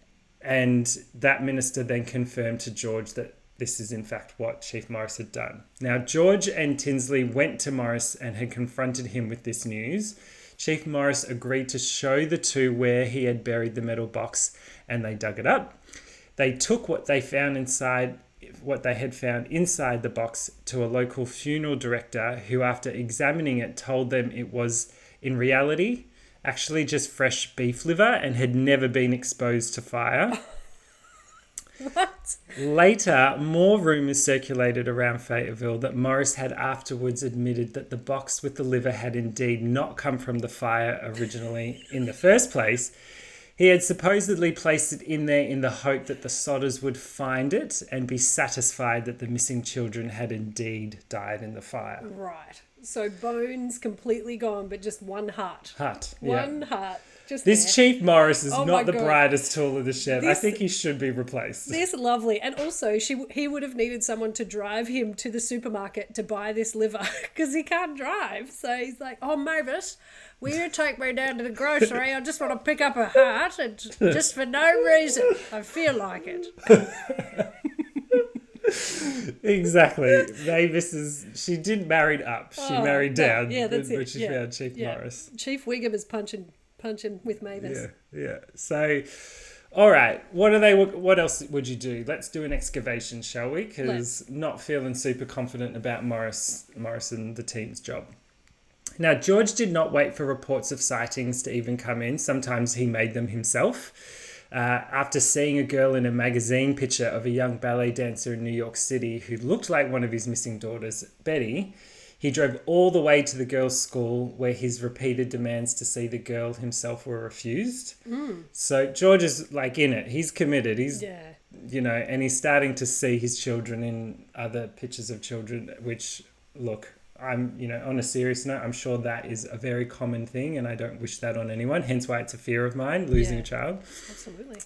and that minister then confirmed to George that this is in fact what Chief Morris had done. Now George and Tinsley went to Morris and had confronted him with this news. Chief Morris agreed to show the two where he had buried the metal box and they dug it up. They took what they found inside what they had found inside the box to a local funeral director who after examining it told them it was in reality actually just fresh beef liver and had never been exposed to fire. What? Later, more rumours circulated around Fayetteville that Morris had afterwards admitted that the box with the liver had indeed not come from the fire originally in the first place. He had supposedly placed it in there in the hope that the Sodders would find it and be satisfied that the missing children had indeed died in the fire. Right. So bones completely gone, but just one heart. Hut. yeah. One heart. Just This there. Chief Morris is Oh not the God. brightest tool in the shed. I think he should be replaced. This lovely, and also she he would have needed someone to drive him to the supermarket to buy this liver because he can't drive. So he's like, "Oh, Mavis, will you take me down to the grocery? I just want to pick up a heart, and just for no reason, I feel like it." Exactly. Mavis is she did married up. She Oh, married down. yeah, that's it, she yeah, Chief yeah. Morris. Chief Wiggum is punching punching with Mavis. Yeah, yeah. So, all right. What are they? What else would you do? Let's do an excavation, shall we? Because not feeling super confident about Morris, Morris and the team's job. Now, George did not wait for reports of sightings to even come in. Sometimes he made them himself. Uh, after seeing a girl in a magazine picture of a young ballet dancer in New York City who looked like one of his missing daughters, Betty, he drove all the way to the girls' school where his repeated demands to see the girl himself were refused. So George is like in it. He's committed. He's Yeah. you know, and he's starting to see his children in other pictures of children, which look, I'm, you know, on a serious note, I'm sure that is a very common thing, and I don't wish that on anyone. Hence why it's a fear of mine, losing Yeah. a child. Absolutely.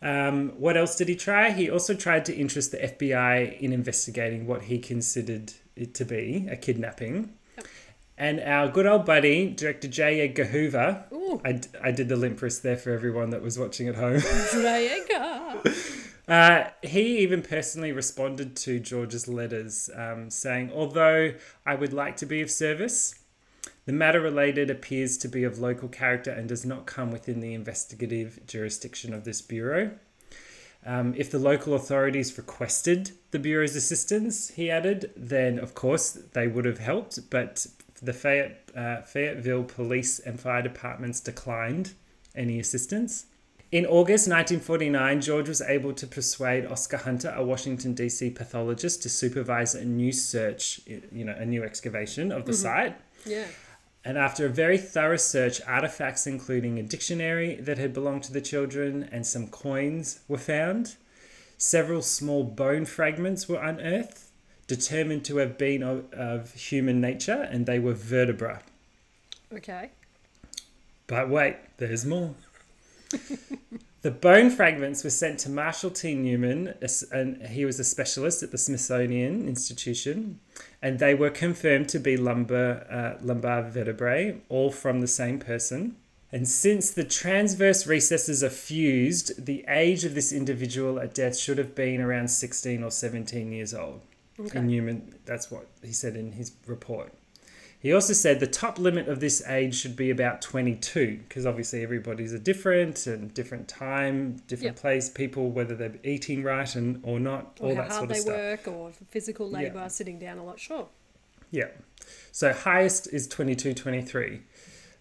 Um, what else did he try? He also tried to interest the FBI in investigating what he considered it to be a kidnapping. And our good old buddy, director J. Edgar Hoover, Ooh, I, d- I did the limp wrist there for everyone that was watching at home. Draega. Uh, he even personally responded to George's letters, um, saying, Although I would like to be of service, the matter related appears to be of local character and does not come within the investigative jurisdiction of this Bureau. Um, if the local authorities requested the Bureau's assistance, he added, then of course they would have helped, but the Fayette, uh, Fayetteville Police and Fire Departments declined any assistance. In August 1949, George was able to persuade Oscar Hunter, a Washington, D.C. pathologist, to supervise a new search, you know, a new excavation of the mm-hmm. site. Yeah. And after a very thorough search, artifacts including a dictionary that had belonged to the children and some coins were found. Several small bone fragments were unearthed, determined to have been of, of human nature, and they were vertebra. Okay. But wait, there's more. The bone fragments were sent to Marshall T. Newman, and he was a specialist at the Smithsonian Institution, and they were confirmed to be lumbar, uh, lumbar vertebrae, all from the same person. And since the transverse processes are fused, the age of this individual at death should have been around 16 or 17 years old. Okay. In Newman, that's what he said in his report. He also said the top limit of this age should be about 22, because obviously everybody's a different and different time, different Yep. place, people, whether they're eating right and or not, Or all that sort of stuff. How hard they work, or physical Yeah. labour, sitting down a lot. Sure. Yeah. So highest is 22, 23.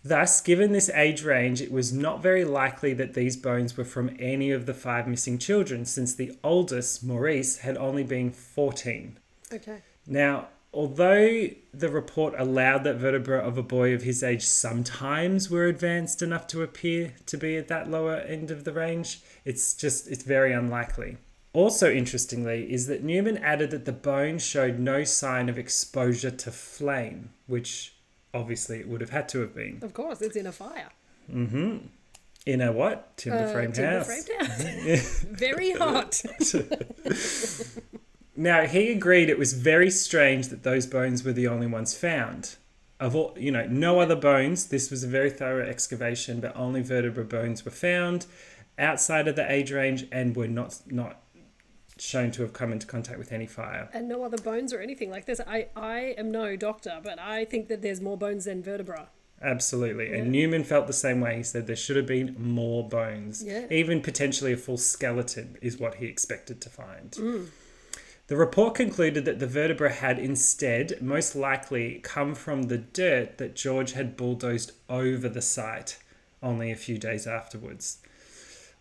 Thus, given this age range, it was not very likely that these bones were from any of the five missing children, since the oldest, Maurice, had only been 14. Okay. Now, although the report allowed that vertebra of a boy of his age sometimes were advanced enough to appear to be at that lower end of the range, it's just it's very unlikely. Also, interestingly, is that Newman added that the bone showed no sign of exposure to flame, which obviously it would have had to have been. Of course, it's in a fire. Mm-hmm. In a what? Timber Uh, framed timber house. framed house. Very hot. Now he agreed it was very strange that those bones were the only ones found. Of all, you know, no other bones. This was a very thorough excavation, but only vertebra bones were found outside of the age range and were not not shown to have come into contact with any fire. and no other bones or anything like this. I, I am no doctor, but I think that there's more bones than vertebra. Absolutely. Yeah. And Newman felt the same way. He said there should have been more bones. Yeah. Even potentially a full skeleton is what he expected to find. Mm. The report concluded that the vertebra had instead most likely come from the dirt that George had bulldozed over the site only a few days afterwards.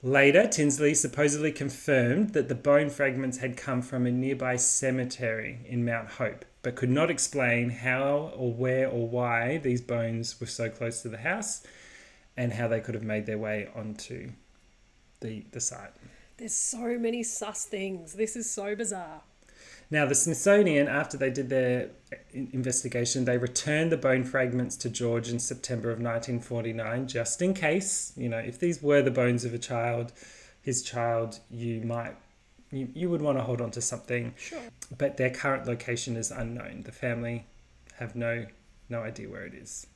Later, Tinsley supposedly confirmed that the bone fragments had come from a nearby cemetery in Mount Hope, but could not explain how or where or why these bones were so close to the house and how they could have made their way onto the, the site. There's so many sus things. This is so bizarre. Now, the Smithsonian, after they did their investigation, they returned the bone fragments to George in September of 1949, just in case, you know, if these were the bones of a child, his child, you might, you, you would want to hold on to something. Sure. But their current location is unknown. The family have no no idea where it is.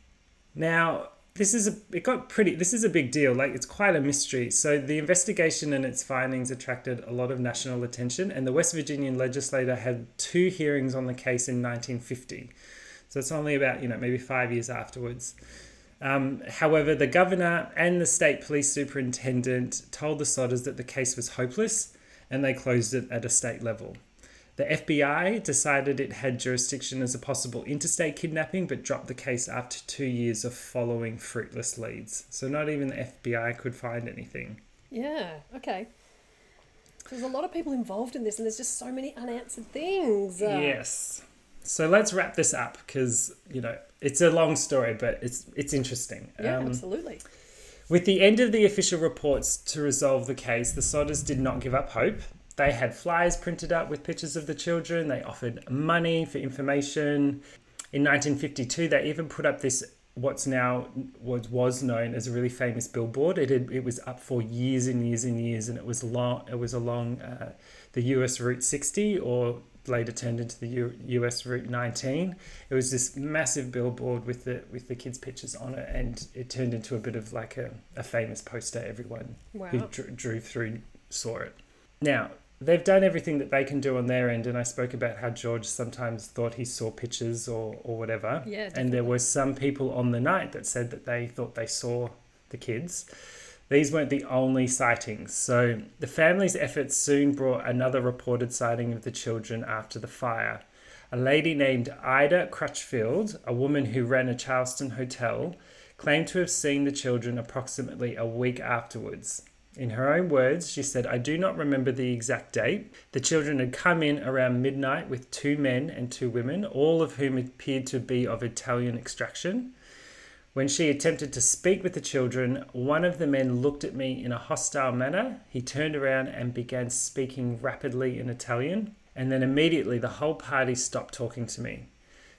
Now, this is a it got pretty this is a big deal. Like it's quite a mystery. So the investigation and its findings attracted a lot of national attention and the West Virginian legislator had two hearings on the case in 1950. So it's only about, you know, maybe 5 years afterwards. Um, however, the governor and the state police superintendent told the Sodders that the case was hopeless and they closed it at a state level. The FBI decided it had jurisdiction as a possible interstate kidnapping, but dropped the case after two years of following fruitless leads. So not even the FBI could find anything. Yeah, okay. There's a lot of people involved in this, and there's just so many unanswered things. Yes. So let's wrap this up because you know it's a long story, but it's it's interesting. Yeah, Um, absolutely. With the end of the official reports to resolve the case, the Sodders did not give up hope. They had flyers printed up with pictures of the children. They offered money for information. In 1952, they even put up this what's now was was known as a really famous billboard. It had, it was up for years and years and years, and it was long. It was along uh, the U.S. Route 60, or later turned into the U, U.S. Route 19. It was this massive billboard with the with the kids' pictures on it, and it turned into a bit of like a, a famous poster. Everyone Wow. who dr- drove through saw it. Now they've done everything that they can do on their end, and I spoke about how George sometimes thought he saw pictures or or whatever. Yeah, and there were some people on the night that said that they thought they saw the kids. These weren't the only sightings. So the family's efforts soon brought another reported sighting of the children after the fire. A lady named Ida Crutchfield, a woman who ran a Charleston hotel, claimed to have seen the children approximately a week afterwards. In her own words, she said, I do not remember the exact date. The children had come in around midnight with two men and two women, all of whom appeared to be of Italian extraction. When she attempted to speak with the children, one of the men looked at me in a hostile manner. He turned around and began speaking rapidly in Italian, and then immediately the whole party stopped talking to me.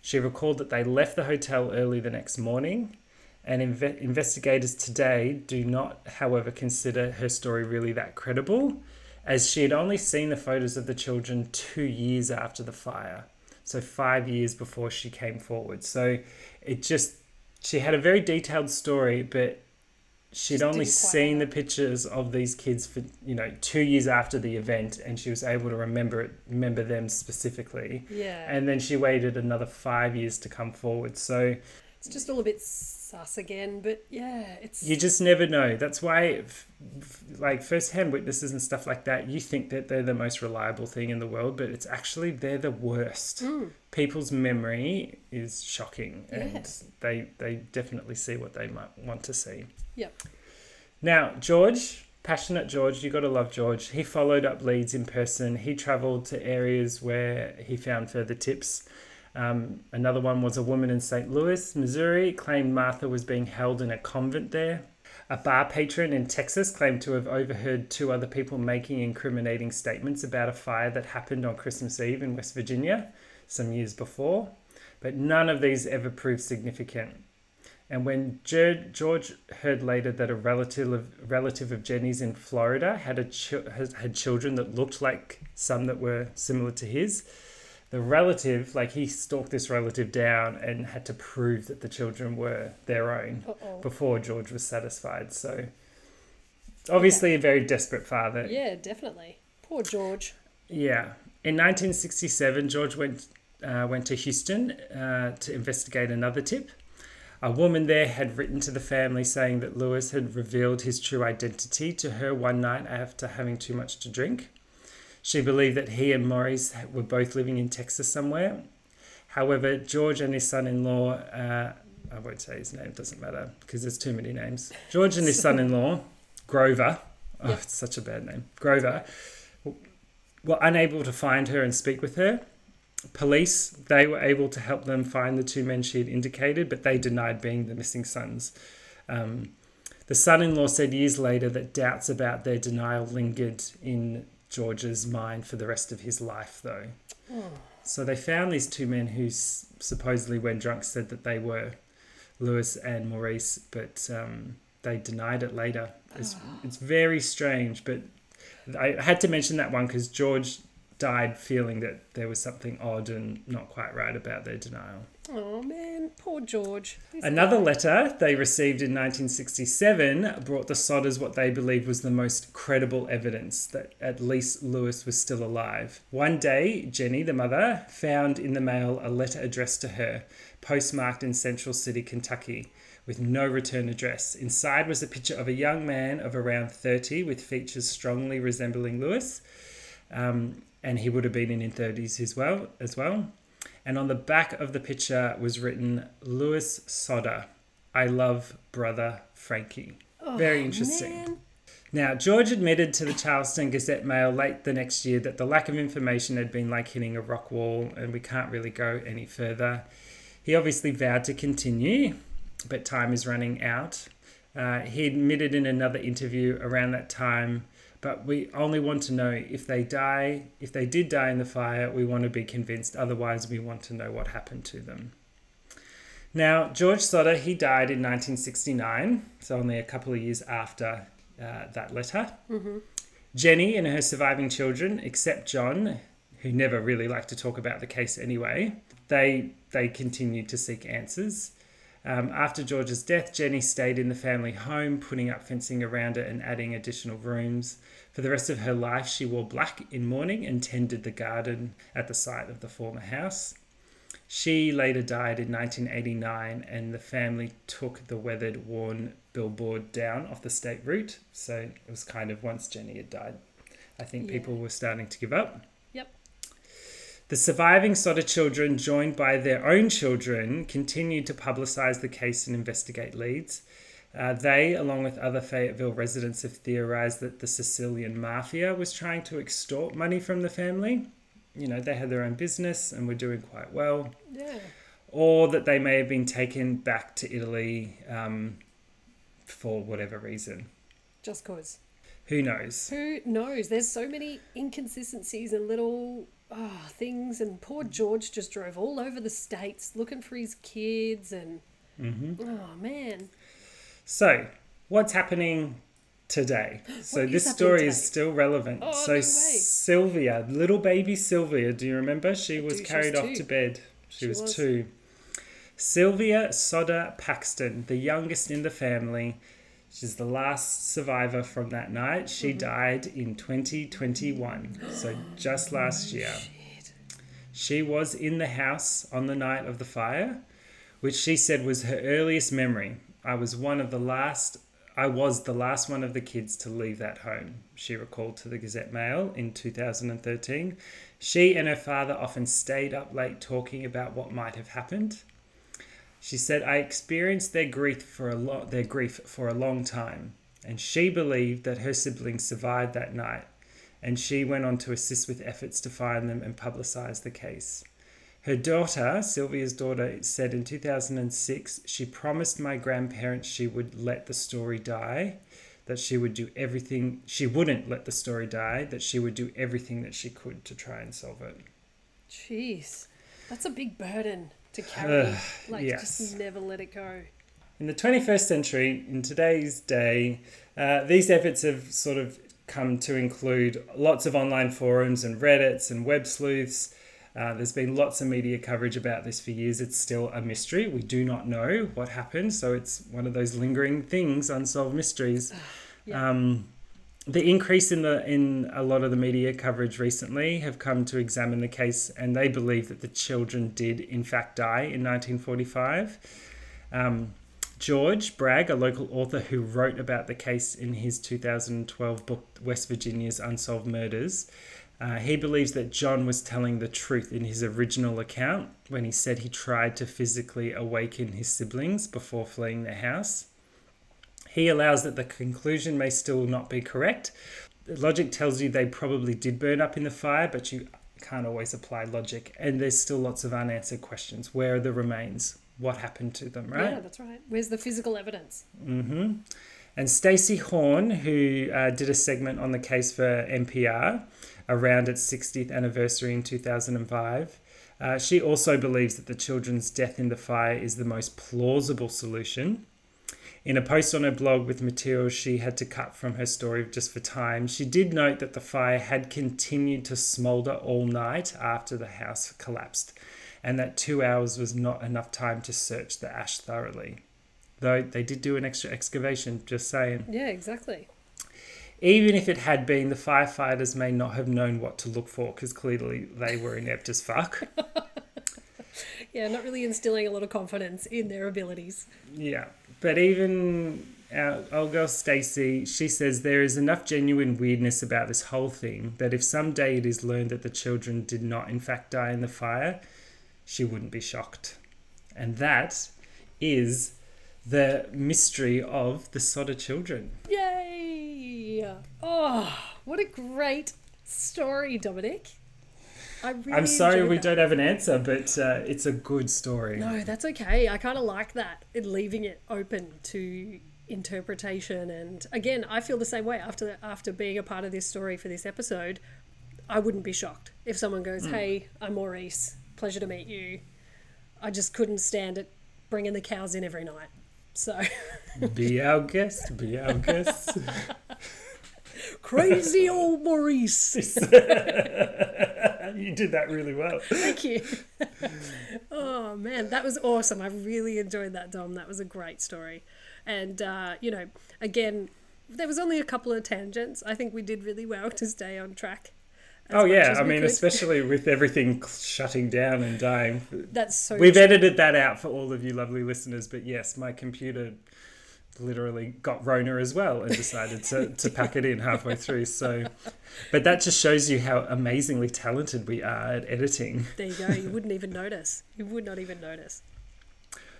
She recalled that they left the hotel early the next morning, and inve- investigators today do not, however, consider her story really that credible, as she had only seen the photos of the children two years after the fire. So, five years before she came forward. So, it just she had a very detailed story, but she'd only seen the pictures of these kids for you know two years after the event, and she was able to remember it, remember them specifically. Yeah. And then she waited another five years to come forward. So it's just all a bit sus again, but yeah, it's. you just never know. That's why, f- f- like first-hand witnesses and stuff like that, you think that they're the most reliable thing in the world, but it's actually they're the worst. Mm. People's memory is shocking, and Yeah. they they definitely see what they might want to see. Yep. Now, George, passionate George, you got to love George. He followed up leads in person. He travelled to areas where he found further tips. Um, another one was a woman in St. Louis, Missouri, claimed Martha was being held in a convent there. A bar patron in Texas claimed to have overheard two other people making incriminating statements about a fire that happened on Christmas Eve in West Virginia some years before, but none of these ever proved significant. And when George heard later that a relative of, relative of Jenny's in Florida had a had children that looked like some that were similar to his, the relative, like he stalked this relative down and had to prove that the children were their own Uh-oh. before George was satisfied. So obviously a very desperate father. Yeah, definitely. Poor George. Yeah. In 1967, George went uh, went to Houston uh, to investigate another tip. A woman there had written to the family saying that Lewis had revealed his true identity to her one night after having too much to drink. She believed that he and Maurice were both living in Texas somewhere. However, George and his son in law, uh, I won't say his name, doesn't matter because there's too many names. George and his son in law, Grover, oh, yep. it's such a bad name, Grover, were unable to find her and speak with her. Police, they were able to help them find the two men she had indicated, but they denied being the missing sons. Um, the son in law said years later that doubts about their denial lingered in George's mind for the rest of his life, though. Oh. So they found these two men who supposedly, when drunk, said that they were Lewis and Maurice, but um, they denied it later. It's, oh. it's very strange, but I had to mention that one because George died feeling that there was something odd and not quite right about their denial. Oh man, poor George. He's Another letter they received in 1967 brought the Sodders what they believed was the most credible evidence that at least Lewis was still alive. One day, Jenny, the mother, found in the mail a letter addressed to her, postmarked in Central City, Kentucky with no return address. Inside was a picture of a young man of around 30 with features strongly resembling Lewis. Um, and he would have been in his 30s as well as well. And on the back of the picture was written Louis Sodder, I love brother Frankie. Oh, Very interesting. Man. Now, George admitted to the Charleston Gazette Mail late the next year that the lack of information had been like hitting a rock wall and we can't really go any further. He obviously vowed to continue, but time is running out. Uh, he admitted in another interview around that time but we only want to know if they die, if they did die in the fire, we want to be convinced. Otherwise, we want to know what happened to them. Now, George Sodder, he died in 1969, so only a couple of years after uh, that letter. Mm-hmm. Jenny and her surviving children, except John, who never really liked to talk about the case anyway, they they continued to seek answers. Um, after George's death, Jenny stayed in the family home, putting up fencing around it and adding additional rooms. For the rest of her life, she wore black in mourning and tended the garden at the site of the former house. She later died in 1989, and the family took the weathered, worn billboard down off the state route. So it was kind of once Jenny had died, I think yeah. people were starting to give up. The surviving Sodder children, joined by their own children, continued to publicise the case and investigate leads. Uh, they, along with other Fayetteville residents, have theorised that the Sicilian mafia was trying to extort money from the family. You know, they had their own business and were doing quite well. Yeah. Or that they may have been taken back to Italy um, for whatever reason. Just cause. Who knows? Who knows? There's so many inconsistencies and little oh, things. And poor George just drove all over the states looking for his kids. And mm-hmm. oh man. So what's happening today? so this story today? is still relevant. Oh, so no Sylvia, little baby Sylvia, do you remember? She was carried off to bed. She, she was, was two. Sylvia Sodder Paxton, the youngest in the family, She's the last survivor from that night. She mm-hmm. died in 2021, so just last year. Shit. She was in the house on the night of the fire, which she said was her earliest memory. I was one of the last I was the last one of the kids to leave that home, she recalled to the Gazette Mail in 2013. She and her father often stayed up late talking about what might have happened. She said, I experienced their grief for a lo- their grief for a long time, and she believed that her siblings survived that night, and she went on to assist with efforts to find them and publicize the case. Her daughter, Sylvia's daughter, said in 2006 she promised my grandparents she would let the story die, that she would do everything, she wouldn't let the story die, that she would do everything that she could to try and solve it. Jeez, that's a big burden to carry. Ugh, like, yes. just never let it go. In the 21st century, in today's day, uh, these efforts have sort of come to include lots of online forums and Reddits and web sleuths. Uh, there's been lots of media coverage about this for years. It's still a mystery. We do not know what happened, so it's one of those lingering things, unsolved mysteries. Yeah. Um, the increase in the in a lot of the media coverage recently have come to examine the case, and they believe that the children did in fact die in 1945. Um, George Bragg, a local author who wrote about the case in his 2012 book West Virginia's Unsolved Murders, uh, he believes that John was telling the truth in his original account when he said he tried to physically awaken his siblings before fleeing the house. He allows that the conclusion may still not be correct. Logic tells you they probably did burn up in the fire, but you can't always apply logic. And there's still lots of unanswered questions. Where are the remains? What happened to them, right? Yeah, that's right. Where's the physical evidence? hmm And Stacy Horn, who uh, did a segment on the case for NPR around its 60th anniversary in 2005, uh, she also believes that the children's death in the fire is the most plausible solution. In a post on her blog with materials she had to cut from her story just for time, she did note that the fire had continued to smoulder all night after the house collapsed, and that two hours was not enough time to search the ash thoroughly. Though they did do an extra excavation, just saying. Yeah, exactly. Even if it had been, the firefighters may not have known what to look for because clearly they were inept as fuck. Yeah, not really instilling a lot of confidence in their abilities. Yeah, but even our old girl Stacy, she says there is enough genuine weirdness about this whole thing that if someday it is learned that the children did not in fact die in the fire, she wouldn't be shocked. And that is the mystery of the Sodder children. Yay! Oh, what a great story, Dominic. I really I'm sorry we that. don't have an answer, but uh, it's a good story. No, that's okay. I kind of like that, it leaving it open to interpretation. And again, I feel the same way after after being a part of this story for this episode. I wouldn't be shocked if someone goes, "Hey, I'm Maurice. Pleasure to meet you." I just couldn't stand it bringing the cows in every night. So Be our guest, be our guest. crazy old Maurice. you did that really well. Thank you. oh man, that was awesome. I really enjoyed that, Dom. That was a great story. And uh, you know, again, there was only a couple of tangents. I think we did really well to stay on track. Oh yeah, I mean, could. especially with everything shutting down and dying. that's so. We've true. edited that out for all of you lovely listeners, but yes, my computer literally got Rona as well and decided to, to pack it in halfway through. So, but that just shows you how amazingly talented we are at editing. There you go. You wouldn't even notice. You would not even notice.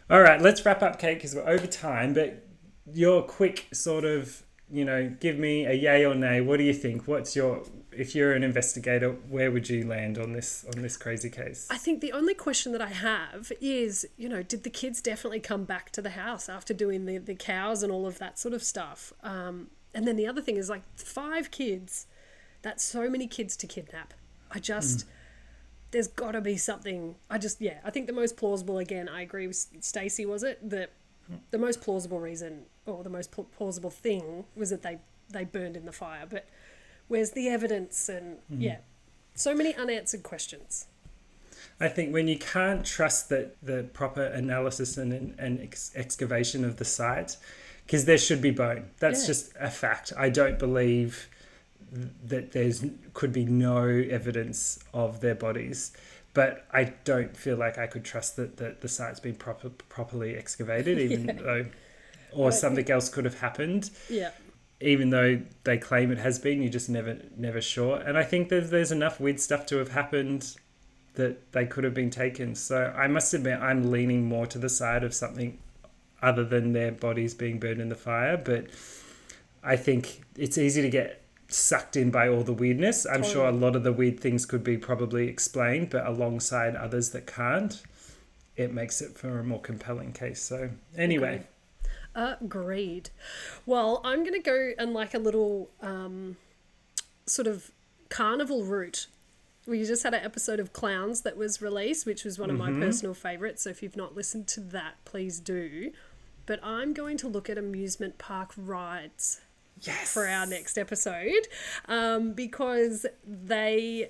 All right, let's wrap up, Kate, because we're over time. But your quick sort of, you know, give me a yay or nay. What do you think? What's your if you're an investigator, where would you land on this on this crazy case? I think the only question that I have is, you know, did the kids definitely come back to the house after doing the, the cows and all of that sort of stuff? Um, and then the other thing is like five kids, that's so many kids to kidnap. I just, there's got to be something. I just, yeah, I think the most plausible, again, I agree with Stacy was it? That the most plausible reason or the most plausible thing was that they, they burned in the fire. But where's the evidence? And mm-hmm. yeah, so many unanswered questions. I think when you can't trust that the proper analysis and, and ex- excavation of the site, because there should be bone. That's Yeah. just a fact. I don't believe that there's could be no evidence of their bodies, but I don't feel like I could trust that, that the site's been proper, properly excavated, even Yeah. though, or Right. something else could have happened Yeah. even though they claim it has been, you're just never never sure. And I think there's there's enough weird stuff to have happened that they could have been taken. So I must admit I'm leaning more to the side of something other than their bodies being burned in the fire. But I think it's easy to get sucked in by all the weirdness. I'm sure a lot of the weird things could be probably explained, but alongside others that can't, it makes it for a more compelling case. So, anyway, Agreed. Well, I'm going to go and like a little um, sort of carnival route. We just had an episode of Clowns that was released, which was one of my personal favorites. So if you've not listened to that, please do. But I'm going to look at amusement park rides yes. for our next episode um, because they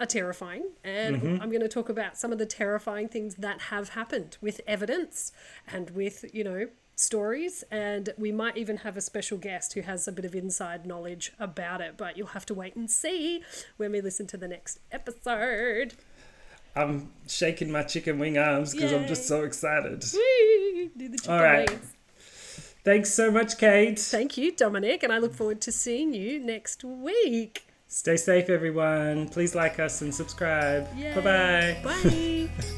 are terrifying. And I'm going to talk about some of the terrifying things that have happened with evidence and with, you know, stories. And we might even have a special guest who has a bit of inside knowledge about it. But you'll have to wait and see when we listen to the next episode. I'm shaking my chicken wing arms because I'm just so excited. Whee! Do the chicken All right. wings. Thanks so much, Kate. Thank you, Dominic. And I look forward to seeing you next week. Stay safe, everyone. Please like us and subscribe. Yay. Bye bye. Bye.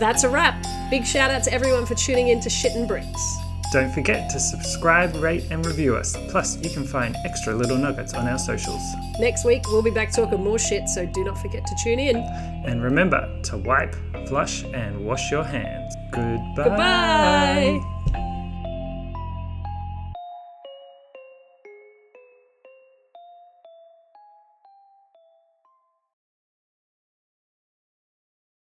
That's a wrap. Big shout out to everyone for tuning in to Shitting Bricks. Don't forget to subscribe, rate, and review us. Plus, you can find extra little nuggets on our socials. Next week, we'll be back talking more shit, so do not forget to tune in. And remember to wipe, flush, and wash your hands. Goodbye. Goodbye.